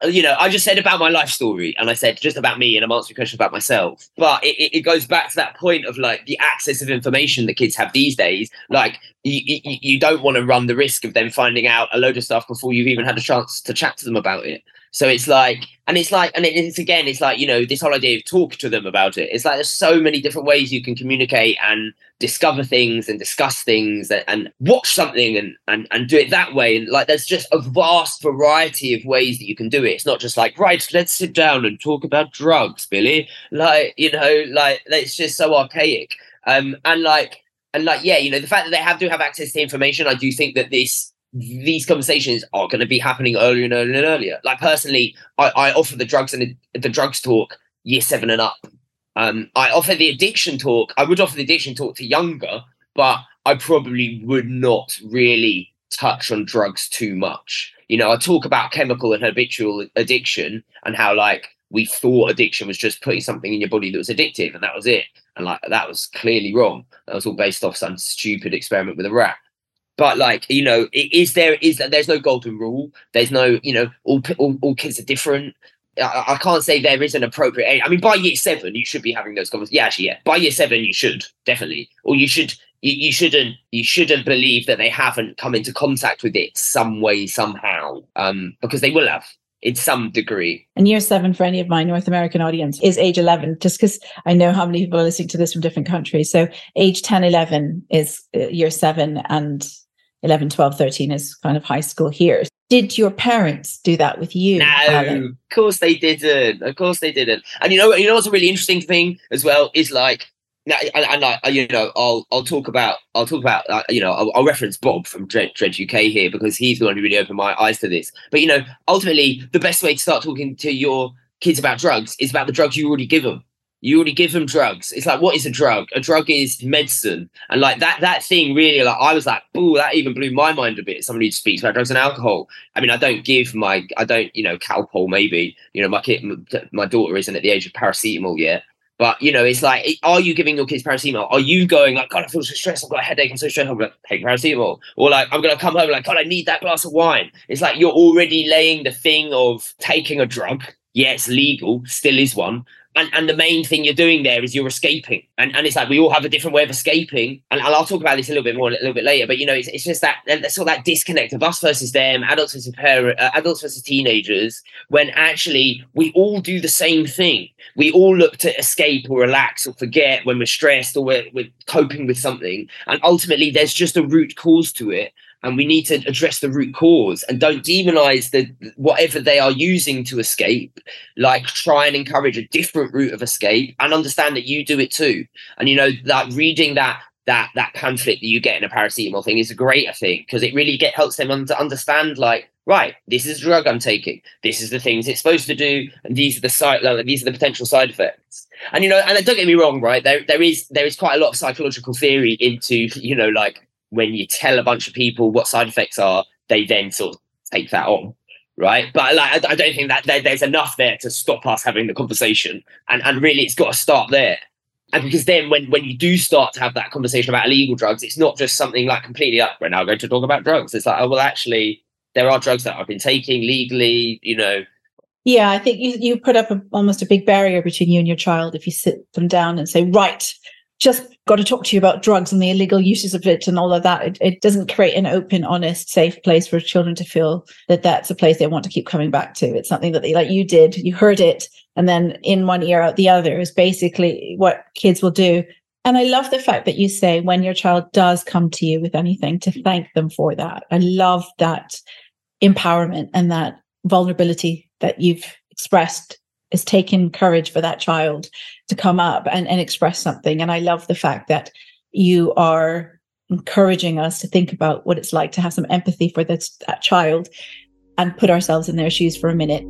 you know, I just said about my life story, and I said just about me, and I'm answering questions about myself. But it, it goes back to that point of like the access of information that kids have these days. Like you, you, you don't want to run the risk of them finding out a load of stuff before you've even had a chance to chat to them about it. So it's like, and it's like, and it's again, it's like, you know, this whole idea of talk to them about it. It's like there's so many different ways you can communicate and discover things and discuss things and, and watch something and, and, and do it that way. And like, there's just a vast variety of ways that you can do it. It's not just like, right, let's sit down and talk about drugs, Billy. Like, you know, like, it's just so archaic. Um, and like, and like, yeah, you know, the fact that they have to have access to information, I do think that this these conversations are going to be happening earlier and earlier and earlier. Like personally, I, I offer the drugs and the, the, drugs talk year seven and up. Um, I offer the addiction talk. I would offer the addiction talk to younger, but I probably would not really touch on drugs too much. You know, I talk about chemical and habitual addiction and how like we thought addiction was just putting something in your body that was addictive and that was it. And like that was clearly wrong. That was all based off some stupid experiment with a rat but like you know is there is there's no golden rule there's no you know all all, all kids are different I, I, can't say there is an appropriate age. I mean, by year seven, you should be having those conversations. Yeah, actually, yeah. By year seven, you should definitely, or you should, you, you shouldn't, you shouldn't believe that they haven't come into contact with it some way, somehow, um, because they will have in some degree. And year seven for any of my North American audience is age 11, just because I know how many people are listening to this from different countries. So age 10, 11 is uh, year seven, and 11, 12, 13 is kind of high school here. Did your parents do that with you? No, Alan? of course they didn't. Of course they didn't. And you know, you know what's a really interesting thing as well is like, and, like you know, I'll I'll talk about I'll talk about uh, you know I'll, I'll, reference Bob from Dredge, Dredge UK here because he's the one who really opened my eyes to this. But you know, ultimately, the best way to start talking to your kids about drugs is about the drugs you already give them you already give them drugs. It's like, what is a drug? A drug is medicine. And like that, that thing really, like, I was like, oh, that even blew my mind a bit. Somebody who speaks about drugs and alcohol. I mean, I don't give my, I don't, you know, Calpol maybe, you know, my kid, my daughter isn't at the age of paracetamol yet. But, you know, it's like, are you giving your kids paracetamol? Are you going like, God, I feel so stressed. I've got a headache. I'm so stressed. I'm to take paracetamol. Or like, I'm to come home like, God, I need that glass of wine. It's like you're already laying the thing of taking a drug. Yeah, it's legal, still is one, and, and the main thing you're doing there is you're escaping. And, and it's like we all have a different way of escaping. And, i'll talk about this a little bit more a little bit later but you know it's, it's just that sort of that disconnect of us versus them adults versus parent, uh, adults versus teenagers when actually we all do the same thing. We all look to escape or relax or forget when we're stressed or we're, we're coping with something. And ultimately there's just a root cause to it and we need to address the root cause and don't demonize the whatever they are using to escape like try and encourage a different route of escape and understand that you do it too. And you know that reading that that that pamphlet that you get in a paracetamol thing is a great thing because it really get helps them to understand like right this is drug i'm taking. This is the things it's supposed to do and these are the side like, these are the potential side effects. And you know and uh, don't get me wrong right there there is there is quite a lot of psychological theory into you know like when you tell a bunch of people what side effects are, they then sort of take that on. Right. But like, I, don't think that there, there's enough there to stop us having the conversation. And, and really, it's got to start there. And because then when, when you do start to have that conversation about illegal drugs, it's not just something like completely like, we're now going to talk about drugs. It's like, oh, well, actually, there are drugs that I've been taking legally, you know, Yeah, I think you, you put up a, almost a big barrier between you and your child if you sit them down and say, right, just got to talk to you about drugs and the illegal uses of it and all of that. It, it doesn't create an open, honest, safe place for children to feel that that's a place they want to keep coming back to. It's something that they, like you did, you heard it, and then in one ear, out the other is basically what kids will do. And I love the fact that you say when your child does come to you with anything to thank them for that. I love that empowerment and that vulnerability that you've expressed has taken courage for that child to come up and, and express something. And I love the fact that you are encouraging us to think about what it's like to have some empathy for this, that child and put ourselves in their shoes for a minute.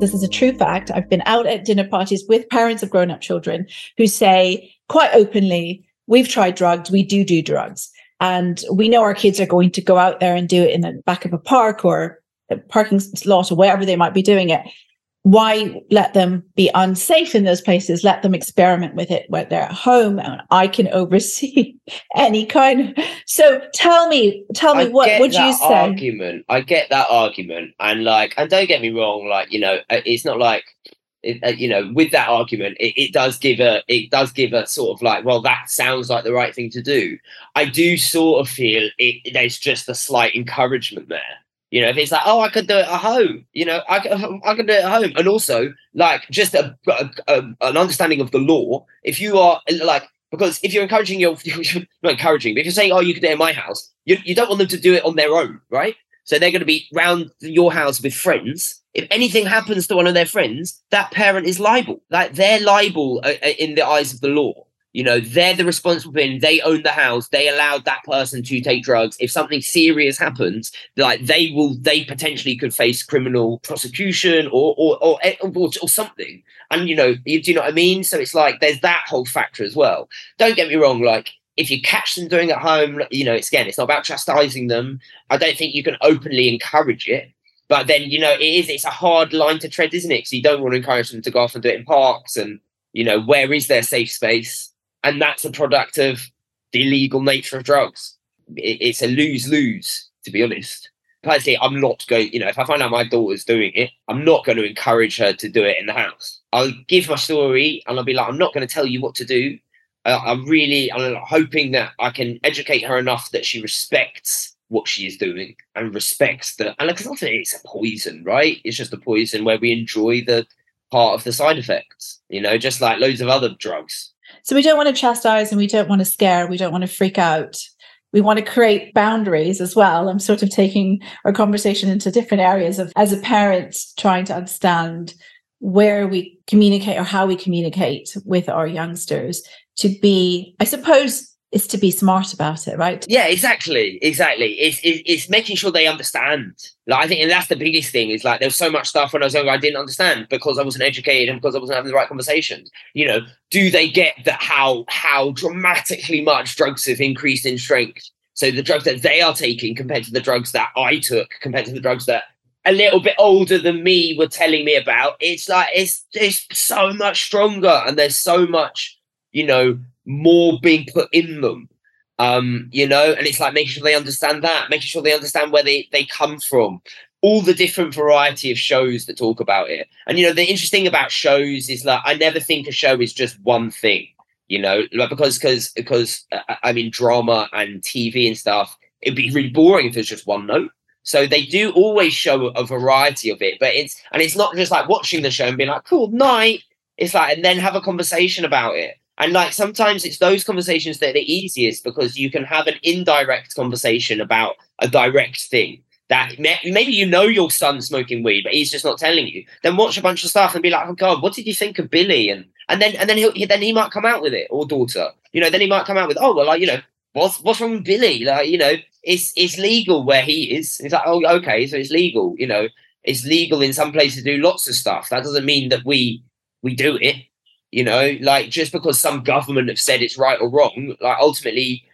This is a true fact. I've been out at dinner parties with parents of grown up children who say quite openly, We've tried drugs, we do do drugs. And we know our kids are going to go out there and do it in the back of a park or parking lot or wherever they might be doing it why let them be unsafe in those places? Let them experiment with it when they're at home and i can oversee [laughs] any kind of [laughs] so tell me tell me I what would you say? argument. I get that argument and like and don't get me wrong like you know uh, it's not like it, uh, you know with that argument it, it does give a it does give a sort of like well that sounds like the right thing to do. I do sort of feel it there's just a slight encouragement there you know, if it's like, oh, I could do it at home, you know, I, I can do it at home. And also, like, just a, a, a, an understanding of the law. If you are like, because if you're encouraging your, [laughs] not encouraging, but if you're saying, oh, you could do it in my house, you, you don't want them to do it on their own, right? So they're going to be round your house with friends. If anything happens to one of their friends, that parent is liable. Like they're liable uh, uh in the eyes of the law. You know, they're the responsible being. They own the house. They allowed that person to take drugs. If something serious happens, like they will, they potentially could face criminal prosecution or or or, eh, or, or something. And you know, you, do you know what I mean? So it's like there's that whole factor as well. Don't get me wrong. Like if you catch them doing at home, you know, it's again, it's not about chastising them. I don't think you can openly encourage it. But then, you know, it is, it's a hard line to tread, isn't it? So you don't want to encourage them to go off and do it in parks and, you know, where is their safe space? And that's a product of the illegal nature of drugs. it's a lose lose, to be honest. Personally, I'm not going. You know, if I find out my daughter's doing it, I'm not going to encourage her to do it in the house. I'll give my story, and I'll be like, I'm not going to tell you what to do. Uh, I'm really, I'm hoping that I can educate her enough that she respects what she is doing and respects that. And because often it's a poison, right? It's just a poison where we enjoy the part of the side effects. You know, just like loads of other drugs. So we don't want to chastise and we don't want to scare, we don't want to freak out. We want to create boundaries as well. I'm sort of taking our conversation into different areas of as a parent trying to understand where we communicate or how we communicate with our youngsters to be, I suppose, is to be smart about it, right? Yeah, exactly, exactly. It's, it's, it's making sure they understand. Like I think, and that's the biggest thing. Is like there's so much stuff when I was younger I didn't understand because I wasn't educated and because I wasn't having the right conversations. You know, do they get that how how dramatically much drugs have increased in strength? So the drugs that they are taking compared to the drugs that I took, compared to the drugs that a little bit older than me were telling me about, it's like it's it's so much stronger and there's so much, you know, more being put in them. Um, you know, and it's like making sure they understand that, making sure they understand where they, they come from, all the different variety of shows that talk about it. And you know, the interesting about shows is like I never think a show is just one thing, you know, like because because because uh, I mean drama and TV and stuff, it'd be really boring if it's just one note. So they do always show a variety of it, but it's and it's not just like watching the show and being like, cool night. It's like and then have a conversation about it. And like sometimes it's those conversations that are the easiest because you can have an indirect conversation about a direct thing that maybe you know your son's smoking weed, but he's just not telling you. Then watch a bunch of stuff and be like, "Oh God, what did you think of Billy?" And and then and then he'll then he might come out with it or daughter. You know, then he might come out with, "Oh well, like you know, what's what's wrong with Billy?" Like you know, it's it's legal where he is. It's like, oh okay, so it's legal. You know, it's legal in some places to do lots of stuff. That doesn't mean that we we do it. You know, like just because some government have said it's right or wrong, like ultimately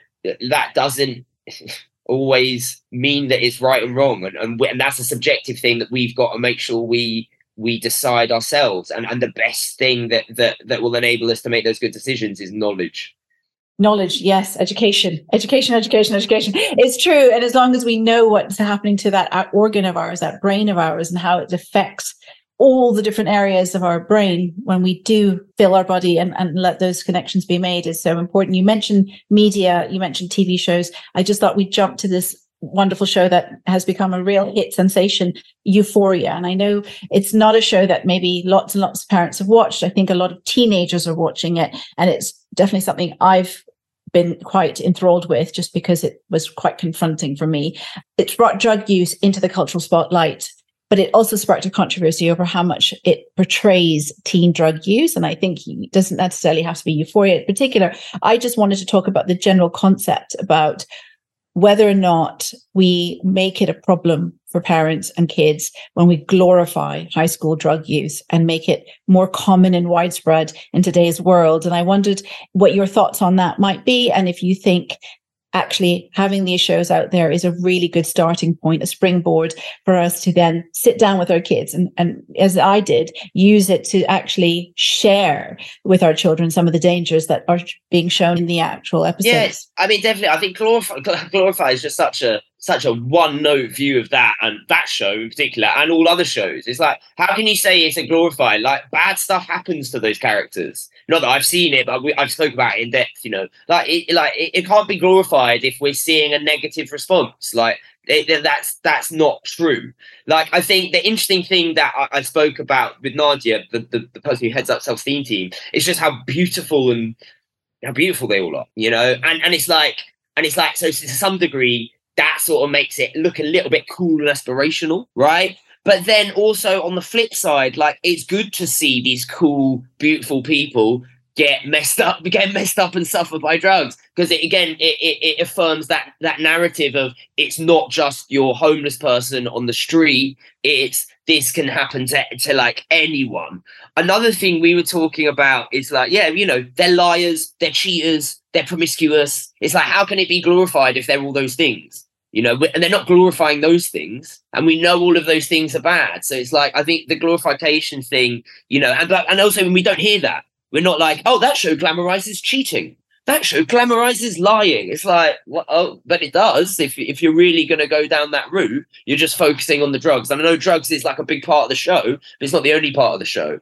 that doesn't [laughs] always mean that it's right and wrong, and and, and that's a subjective thing that we've got to make sure we we decide ourselves. And and the best thing that that that will enable us to make those good decisions is knowledge. knowledge yes. Education. Education education education. It's true. And as long as we know what's happening to that uh, organ of ours that brain of ours and how it affects all the different areas of our brain when we do fill our body and, and let those connections be made is so important you mentioned media you mentioned tv shows i just thought we'd jump to this wonderful show that has become a real hit sensation, Euphoria. And I know it's not a show that maybe lots and lots of parents have watched. I think a lot of teenagers are watching it. And it's definitely something I've been quite enthralled with just because it was quite confronting for me. It's brought drug use into the cultural spotlight. But it also sparked a controversy over how much it portrays teen drug use. And I think it doesn't necessarily have to be euphoria in particular. I just wanted to talk about the general concept about whether or not we make it a problem for parents and kids when we glorify high school drug use and make it more common and widespread in today's world. And I wondered what your thoughts on that might be. And if you think actually having these shows out there is a really good starting point, a springboard for us to then sit down with our kids and, and as I did, use it to actually share with our children some of the dangers that are being shown in the actual episodes. Yes, I mean, definitely. I think Glorify, [laughs] Glorify is just such a such a one note view of that and that show in particular and all other shows. It's like, how can you say it's a glorified? Like, bad stuff happens to those characters. Not that I've seen it, but we, I've spoken about it in depth. You know, like it, like it, it can't be glorified if we're seeing a negative response. Like it, that's that's not true. Like I think the interesting thing that I, I spoke about with Nadia, the, the, the person who heads up self esteem team, is just how beautiful and how beautiful they all are. You know, and and it's like and it's like so to some degree that sort of makes it look a little bit cool and aspirational, right? But then also on the flip side, like it's good to see these cool, beautiful people get messed up, [laughs] get messed up and suffer by drugs because it, again, it, it, it, affirms that that narrative of it's not just your homeless person on the street. It's this can happen to, to like anyone. Another thing we were talking about is like, yeah, you know, they're liars, they're cheaters, they're promiscuous. It's like, how can it be glorified if they're all those things? You know and they're not glorifying those things and we know all of those things are bad. So it's like i think the glorification thing you know and and also when we don't hear that we're not like oh that show glamorizes cheating. That show glamorizes lying. It's like well, oh but it does if if you're really going to go down that route you're just focusing on the drugs. And i know drugs is like a big part of the show but it's not the only part of the show.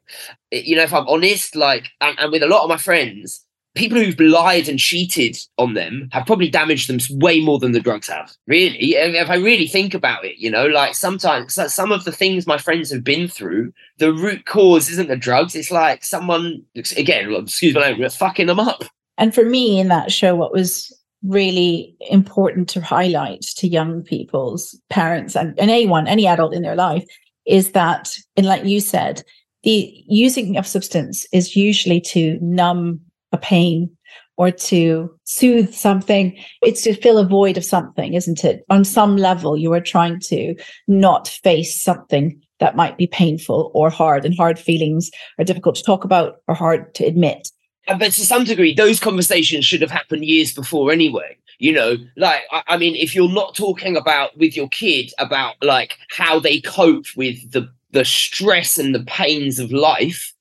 It, you know if i'm honest like and, and with a lot of my friends people who've lied and cheated on them have probably damaged them way more than the drugs have. Really, if I really think about it, you know, like sometimes some of the things my friends have been through, the root cause isn't the drugs. It's like someone, again, excuse language, fucking them up. And for me in that show, what was really important to highlight to young people's parents and, and anyone, any adult in their life, is that, and like you said, the using of substance is usually to numb a pain or to soothe something. It's to fill a void of something, isn't it? On some level, you are trying to not face something that might be painful or hard, and hard feelings are difficult to talk about or hard to admit. Uh, but to some degree, those conversations should have happened years before anyway. You know, like, I, I mean, if you're not talking about with your kid about like how they cope with the the stress and the pains of life,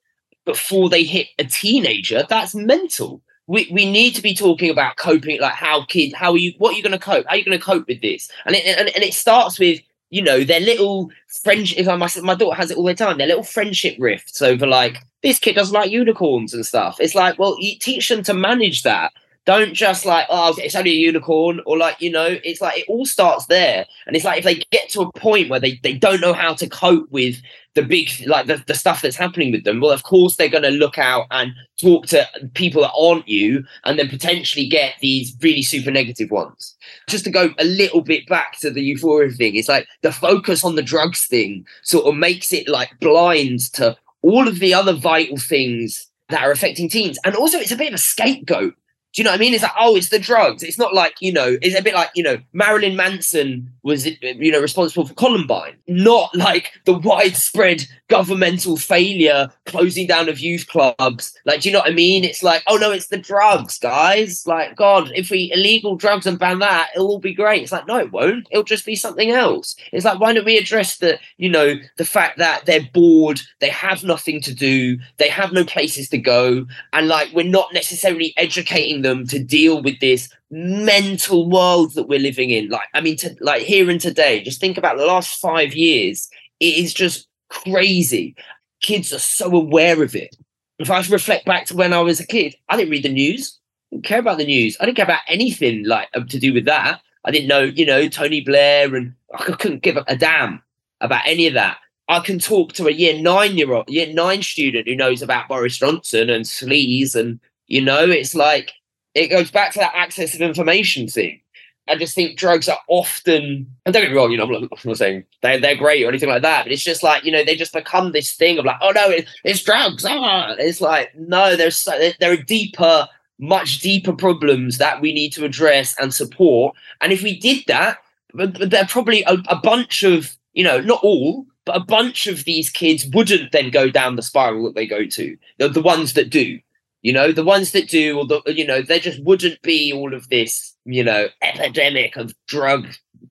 before they hit a teenager, that's mental. We, we need to be talking about coping, like how kids, how are you, what are you going to cope? How are you going to cope with this? And it, and, and it starts with, you know, their little friendship. My, my daughter has it all the time. Their little friendship rifts over like, this kid doesn't like unicorns and stuff. It's like, well, you teach them to manage that don't just like, oh, it's only a unicorn, or like, you know, it's like it all starts there. And it's like if they get to a point where they, they don't know how to cope with the big, like the, the stuff that's happening with them, well, of course they're going to look out and talk to people that aren't you and then potentially get these really super negative ones. Just to go a little bit back to the euphoria thing, it's like the focus on the drugs thing sort of makes it like blind to all of the other vital things that are affecting teens. And also, it's a bit of a scapegoat do you know what I mean? It's like, oh, it's the drugs. It's not like, you know, it's a bit like, you know, Marilyn Manson was, you know, responsible for Columbine, not like the widespread governmental failure, closing down of youth clubs. Like, do you know what I mean? It's like, oh no, it's the drugs, guys. Like, God, if we illegal drugs and ban that, it'll all be great. It's like, no, it won't. It'll just be something else. It's like, why don't we address the, you know, the fact that they're bored, they have nothing to do, they have no places to go, and like we're not necessarily educating them to deal with this mental world that we're living in. Like, I mean, to, like here and today, just think about the last five years. It is just crazy. Kids are so aware of it. If I reflect back to when I was a kid, I didn't read the news. I didn't care about the news. I didn't care about anything like to do with that. I didn't know, you know, Tony Blair, and I couldn't give a damn about any of that. I can talk to a year nine year old, year nine student who knows about Boris Johnson and sleaze, and you know, it's like it goes back to that access of information thing. I just think drugs are often, and don't get me wrong, you know, I'm not, I'm not, saying they're, they're great or anything like that, but it's just like, you know, they just become this thing of like, oh no, it, it's drugs. Ah. It's like, no, there's so, there are deeper, much deeper problems that we need to address and support. And if we did that, there are probably a, a bunch of, you know, not all, but a bunch of these kids wouldn't then go down the spiral that they go to. The, the ones that do, you know, the ones that do, or the, you know, there just wouldn't be all of this, you know, epidemic of drug,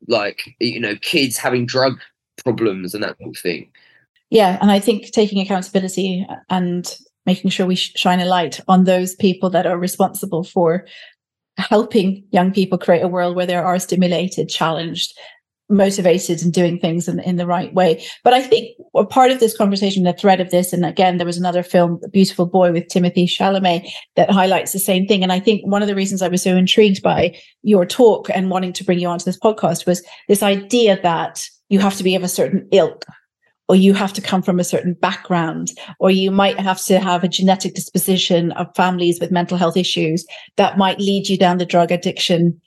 like, you know, kids having drug problems and that sort of thing. Yeah. And I think taking accountability and making sure we shine a light on those people that are responsible for helping young people create a world where they are stimulated, challenged, motivated and doing things in, in the right way. But I think a part of this conversation, the thread of this, and again, there was another film, Beautiful Boy with Timothy Chalamet, that highlights the same thing. And I think one of the reasons I was so intrigued by your talk and wanting to bring you onto this podcast was this idea that you have to be of a certain ilk or you have to come from a certain background, or you might have to have a genetic disposition of families with mental health issues that might lead you down the drug addiction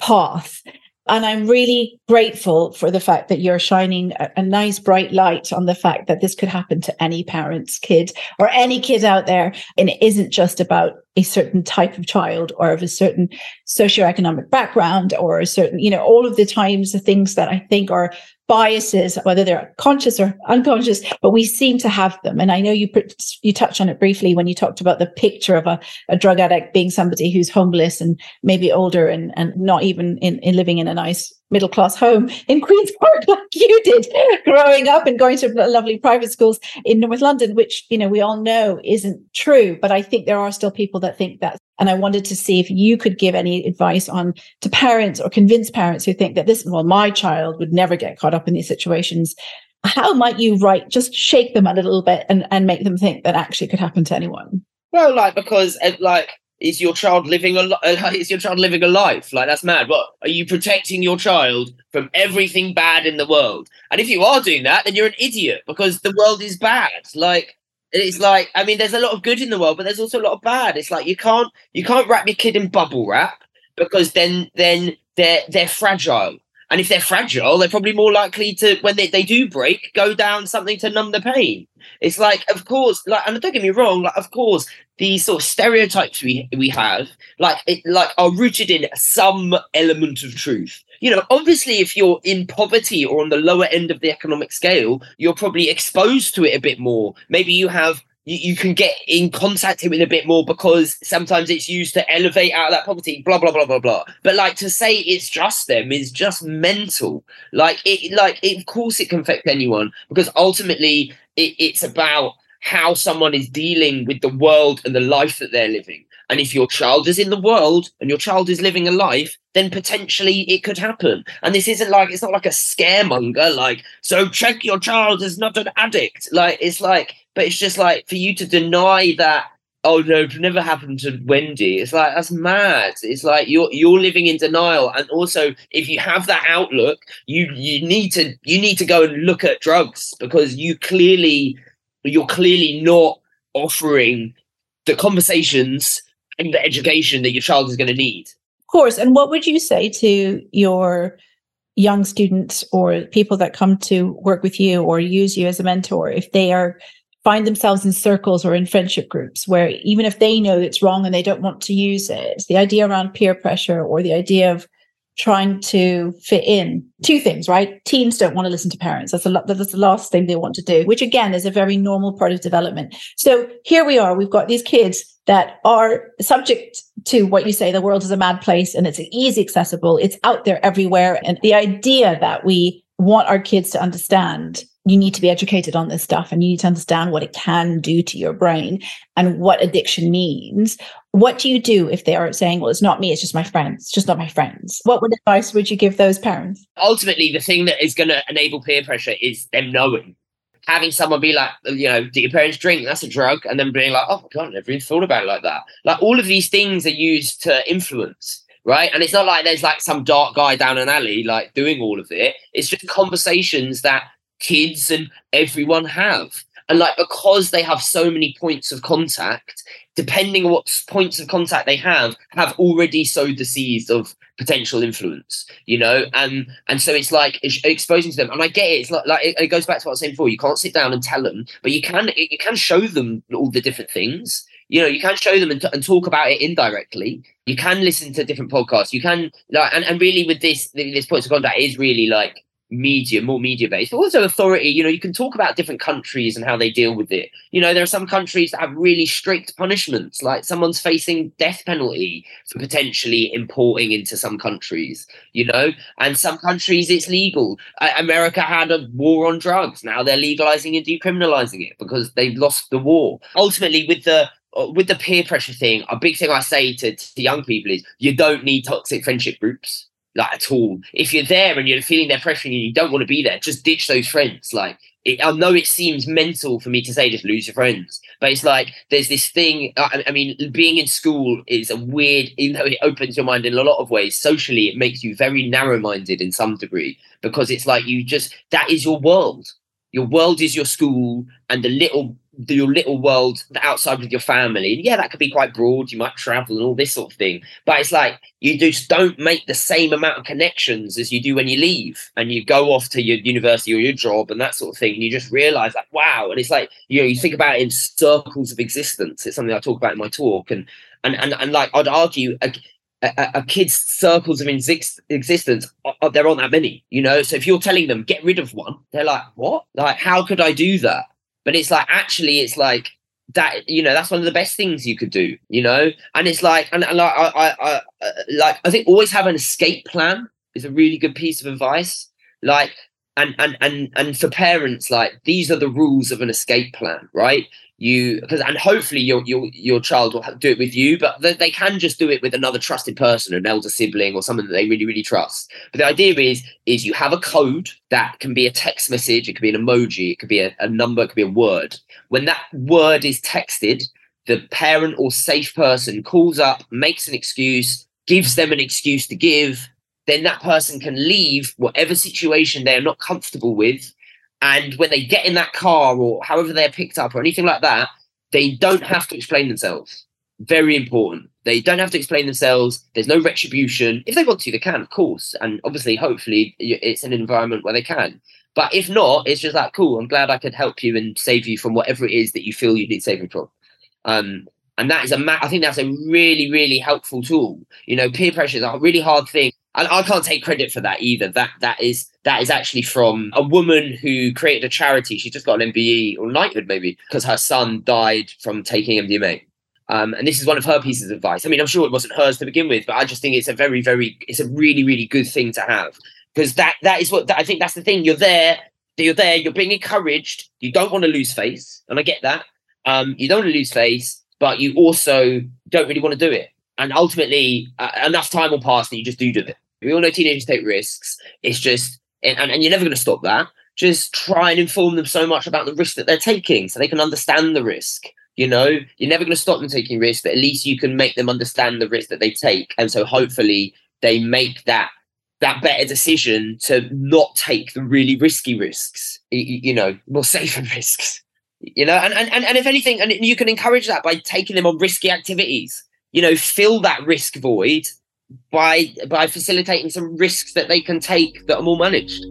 path. And I'm really grateful for the fact that you're shining a, a, nice bright light on the fact that this could happen to any parent's kid or any kid out there. And it isn't just about a certain type of child or of a certain socioeconomic background or a certain, you know, all of the times the things that I think are biases, whether they're conscious or unconscious, but we seem to have them. And I know you you touched on it briefly when you talked about the picture of a, a drug addict being somebody who's homeless and maybe older and, and not even in, in living in a nice middle class home in Queen's Park [laughs] like you did growing up and going to lovely private schools in North London, which, you know, we all know isn't true. But I think there are still people that think that. And I wanted to see if you could give any advice on to parents or convince parents who think that this, well, my child would never get caught up in these situations. How might you write, just shake them a little bit and, and make them think that actually could happen to anyone? Well, like, because, uh, like, is your child living a [laughs] is your child living a life? Like that's mad. What are you protecting your child from everything bad in the world? And if you are doing that then you're an idiot because the world is bad. Like it's like i mean there's a lot of good in the world but there's also a lot of bad. It's like you can't you can't wrap your kid in bubble wrap because then then they're they're fragile and if they're fragile, they're probably more likely to, when they, they do break, go down something to numb the pain. It's like, of course, like, and don't get me wrong, like, of course, these sort of stereotypes we we have, like, it, like, are rooted in some element of truth. You know, obviously, if you're in poverty or on the lower end of the economic scale, you're probably exposed to it a bit more. Maybe you have you, you can get in contact with it a bit more because sometimes it's used to elevate out of that poverty, blah blah blah blah blah. But like to say it's just them is just mental. Like it, like it, of course it can affect anyone because ultimately it, it's about how someone is dealing with the world and the life that they're living. And if your child is in the world and your child is living a life, then potentially it could happen. And this isn't like it's not like a scaremonger, like, so check your child is not an addict. Like it's like, but it's just like for you to deny that oh no, it never happened to Wendy. It's like that's mad. It's like you're you're living in denial. And also if you have that outlook, you you need to you need to go and look at drugs because you clearly you're clearly not offering the conversations and the education that your child is going to need. Of course. And what would you say to your young students or people that come to work with you or use you as a mentor if they are find themselves in circles or in friendship groups where even if they know it's wrong and they don't want to use it, it's the idea around peer pressure or the idea of trying to fit in. Two things right? Teens don't want to listen to parents. That's a that's the last thing they want to do which again is a very normal part of development. So here we are. We've got these kids that are subject to what you say the world is a mad place and it's easy accessible. It's out there everywhere. And the idea that we want our kids to understand you need to be educated on this stuff and you need to understand what it can do to your brain and what addiction means what do you do if they are saying, well, it's not me, it's just my friends, it's just not my friends? What would advice would you give those parents? Ultimately, the thing that is going to enable peer pressure is them knowing. Having someone be like, you know, do your parents drink? That's a drug. And then being like, oh my God, I never even thought about it like that. Like all of these things are used to influence, right? And it's not like there's like some dark guy down an alley like doing all of it. It's just conversations that kids and everyone have. And like because they have so many points of contact, depending on what points of contact they have, have already sowed the seeds of potential influence, you know, and and so it's like it's exposing to them. And I get it; it's not like it, it, goes back to what I was saying before. You can't sit down and tell them, but you can you can show them all the different things. You know, you can show them and, t- and talk about it indirectly. You can listen to different podcasts. You can like, and, and really with this this points of contact is really like media, more media based, but also authority. You know, you can talk about different countries and how they deal with it. You know, there are some countries that have really strict punishments, like someone's facing death penalty for potentially importing into some countries, you know, and some countries it's legal. America had a war on drugs. Now they're legalizing and decriminalizing it because they've lost the war. Ultimately, with the uh, with the peer pressure thing, a big thing I say to, to young people is you don't need toxic friendship groups like at all. If you're there and you're feeling their pressure and you don't want to be there, just ditch those friends. Like it, I know it seems mental for me to say just lose your friends, but it's like there's this thing. I, I, mean, being in school is a weird, [laughs] even though it opens your mind in a lot of ways. Socially, it makes you very narrow-minded in some degree because it's like you just that is your world. Your world is your school, and the little your little world outside with your family. And yeah, that could be quite broad. You might travel and all this sort of thing. But it's like you just don't make the same amount of connections as you do when you leave and you go off to your university or your job and that sort of thing. And you just realize like, wow. And it's like, you know, you think about it in circles of existence. It's something I talk about in my talk. And and and, and like I'd argue a, a, a kid's circles of exist- existence, uh, there aren't that many, you know. So if you're telling them get rid of one, they're like, "What? Like, how could I do that?" But it's like actually, it's like that. You know, that's one of the best things you could do. You know, and it's like, and, and like I, I, I, uh, like I think always have an escape plan is a really good piece of advice. Like and and and and for parents like these are the rules of an escape plan right you because and hopefully your your your child will do it with you but they, they can just do it with another trusted person an elder sibling or someone that they really really trust. But the idea is is you have a code that can be a text message it could be an emoji it could be a, a number it could be a word. When that word is texted the parent or safe person calls up makes an excuse gives them an excuse to give then that person can leave whatever situation they are not comfortable with and when they get in that car or however they're picked up or anything like that, they don't have to explain themselves. Very important. They don't have to explain themselves. There's no retribution. If they want to, they can, of course. And obviously, hopefully, it's an environment where they can. But if not, it's just like, cool, I'm glad I could help you and save you from whatever it is that you feel you need saving from. Um, and that is a, ma- I think that's a really, really helpful tool. You know, peer pressure is a really hard thing and I can't take credit for that either. That that is that is actually from a woman who created a charity. She just got an MBE or knighthood maybe because her son died from taking MDMA. Um, and this is one of her pieces of advice. I mean, I'm sure it wasn't hers to begin with, but I just think it's a very, very, it's a really, really good thing to have because that that is what I think that's the thing. You're there, you're there, you're being encouraged. You don't want to lose face, and I get that. Um, you don't want to lose face, but you also don't really want to do it. And ultimately, uh, enough time will pass and you just do do it. We all know teenagers take risks. It's just, and, and you're never going to stop that. Just try and inform them so much about the risk that they're taking so they can understand the risk. You know, you're never going to stop them taking risks, but at least you can make them understand the risk that they take. And so hopefully they make that that better decision to not take the really risky risks, you, you know, more [laughs] safer risks. You know, and, and, and if anything, and you can encourage that by taking them on risky activities. You know, fill that risk void by by facilitating some risks that they can take that are more managed.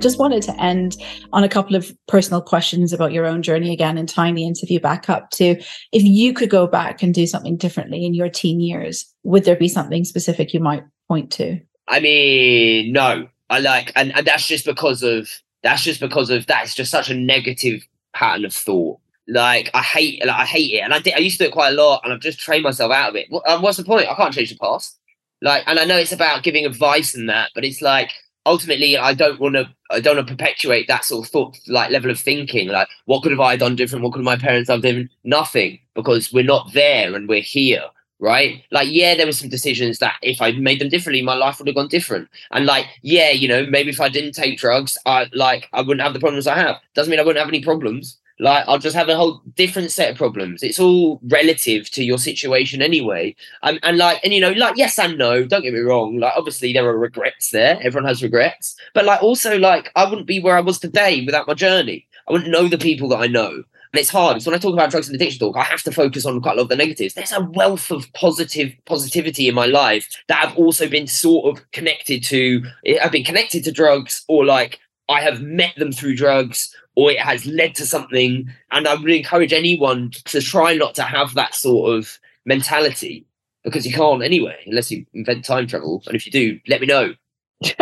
Just wanted to end on a couple of personal questions about your own journey again and tying the interview back up to if you could go back and do something differently in your teen years, would there be something specific you might point to? I mean, no. I like and, and that's just because of that's just because of that's just such a negative pattern of thought like I hate, like I hate it, and I did. I used to do it quite a lot, and I've just trained myself out of it. Um, what's the point? I can't change the past. Like, and I know it's about giving advice and that, but it's like ultimately I don't want to I don't want to perpetuate that sort of thought like level of thinking like what could have I done different what could my parents have done nothing because we're not there and we're here right like yeah there were some decisions that if I'd made them differently my life would have gone different and like yeah you know maybe if I didn't take drugs I like I wouldn't have the problems I have doesn't mean I wouldn't have any problems like I'll just have a whole different set of problems. It's all relative to your situation anyway. Um, and like, and you know, like yes and no. Don't get me wrong. Like obviously there are regrets there. Everyone has regrets. But like also like I wouldn't be where I was today without my journey. I wouldn't know the people that I know. And it's hard. So when I talk about drugs and addiction talk, I have to focus on quite a lot of the negatives. There's a wealth of positive positivity in my life that have also been sort of connected to. I've been connected to drugs, or like I have met them through drugs, or it has led to something. And I would encourage anyone to try not to have that sort of mentality because you can't anyway, unless you invent time travel. And if you do, let me know. [laughs]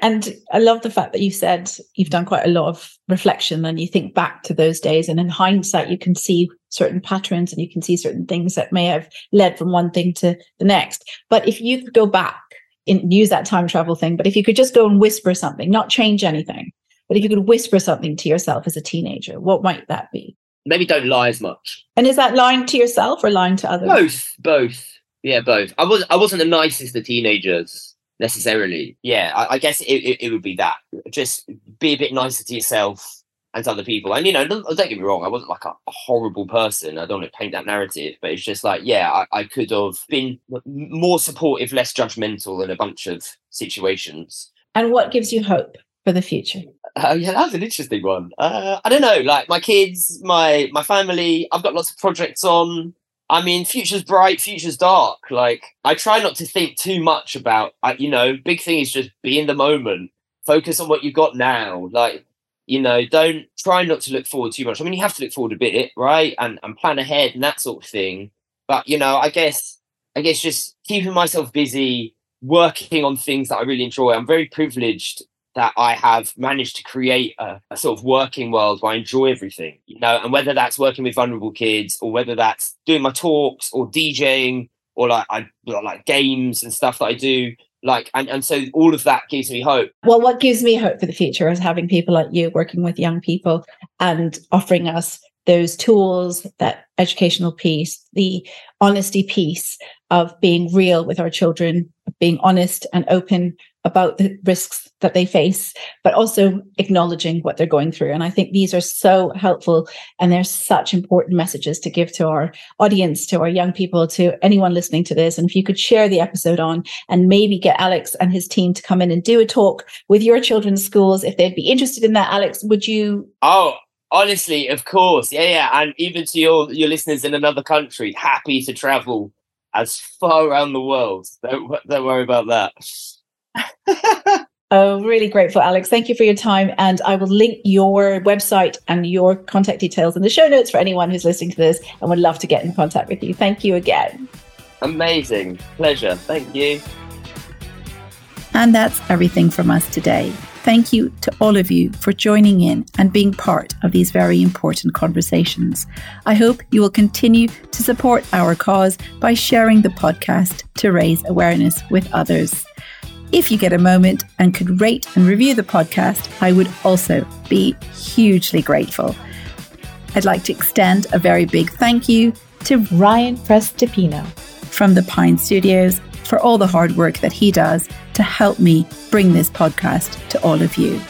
and I love the fact that you've said you've done quite a lot of reflection and you think back to those days. And in hindsight, you can see certain patterns and you can see certain things that may have led from one thing to the next. But if you could go back and use that time travel thing, but if you could just go and whisper something, not change anything, but if you could whisper something to yourself as a teenager, what might that be? Maybe don't lie as much. And is that lying to yourself or lying to others? Both, both. Yeah, both. I was I wasn't the nicest of teenagers necessarily. Yeah, I, I guess it, it, it, would be that. Just be a bit nicer to yourself and to other people. And you know, don't, don't get me wrong, I wasn't like a, a, horrible person. I don't want to paint that narrative, but it's just like, yeah, I, I could have been more supportive, less judgmental in a bunch of situations. And what gives you hope for the future? Oh yeah, that's an interesting one. Uh, I don't know, like my kids, my my family. I've got lots of projects on. I mean, future's bright, future's dark. Like I try not to think too much about. Uh, you know, big thing is just be in the moment. Focus on what you've got now. Like you know, don't try not to look forward too much. I mean, you have to look forward a bit, right? And and plan ahead and that sort of thing. But you know, I guess I guess just keeping myself busy, working on things that I really enjoy. I'm very privileged that I have managed to create a, a, sort of working world where I enjoy everything, you know, and whether that's working with vulnerable kids or whether that's doing my talks or DJing or like I like games and stuff that I do. Like and, and so all of that gives me hope. Well, what gives me hope for the future is having people like you working with young people and offering us those tools, that educational piece, the honesty piece of being real with our children, being honest and open about the risks that they face, but also acknowledging what they're going through. And I think these are so helpful and they're such important messages to give to our audience, to our young people, to anyone listening to this. And if you could share the episode on and maybe get Alex and his team to come in and do a talk with your children's schools, if they'd be interested in that, Alex, would you? Oh, honestly, of course. Yeah, yeah. And even to your, your listeners in another country, happy to travel as far around the world. Don't, don't worry about that. [laughs] oh, really grateful, Alex. Thank you for your time. And I will link your website and your contact details in the show notes for anyone who's listening to this and would love to get in contact with you. Thank you again. Amazing. Pleasure. Thank you. And that's everything from us today. Thank you to all of you for joining in and being part of these very important conversations. I hope you will continue to support our cause by sharing the podcast to raise awareness with others. If you get a moment and could rate and review the podcast, I would also be hugely grateful. I'd like to extend a very big thank you to Ryan Prestipino from the Pine Studios for all the hard work that he does to help me bring this podcast to all of you.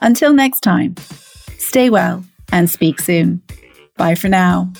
Until next time, stay well and speak soon. Bye for now.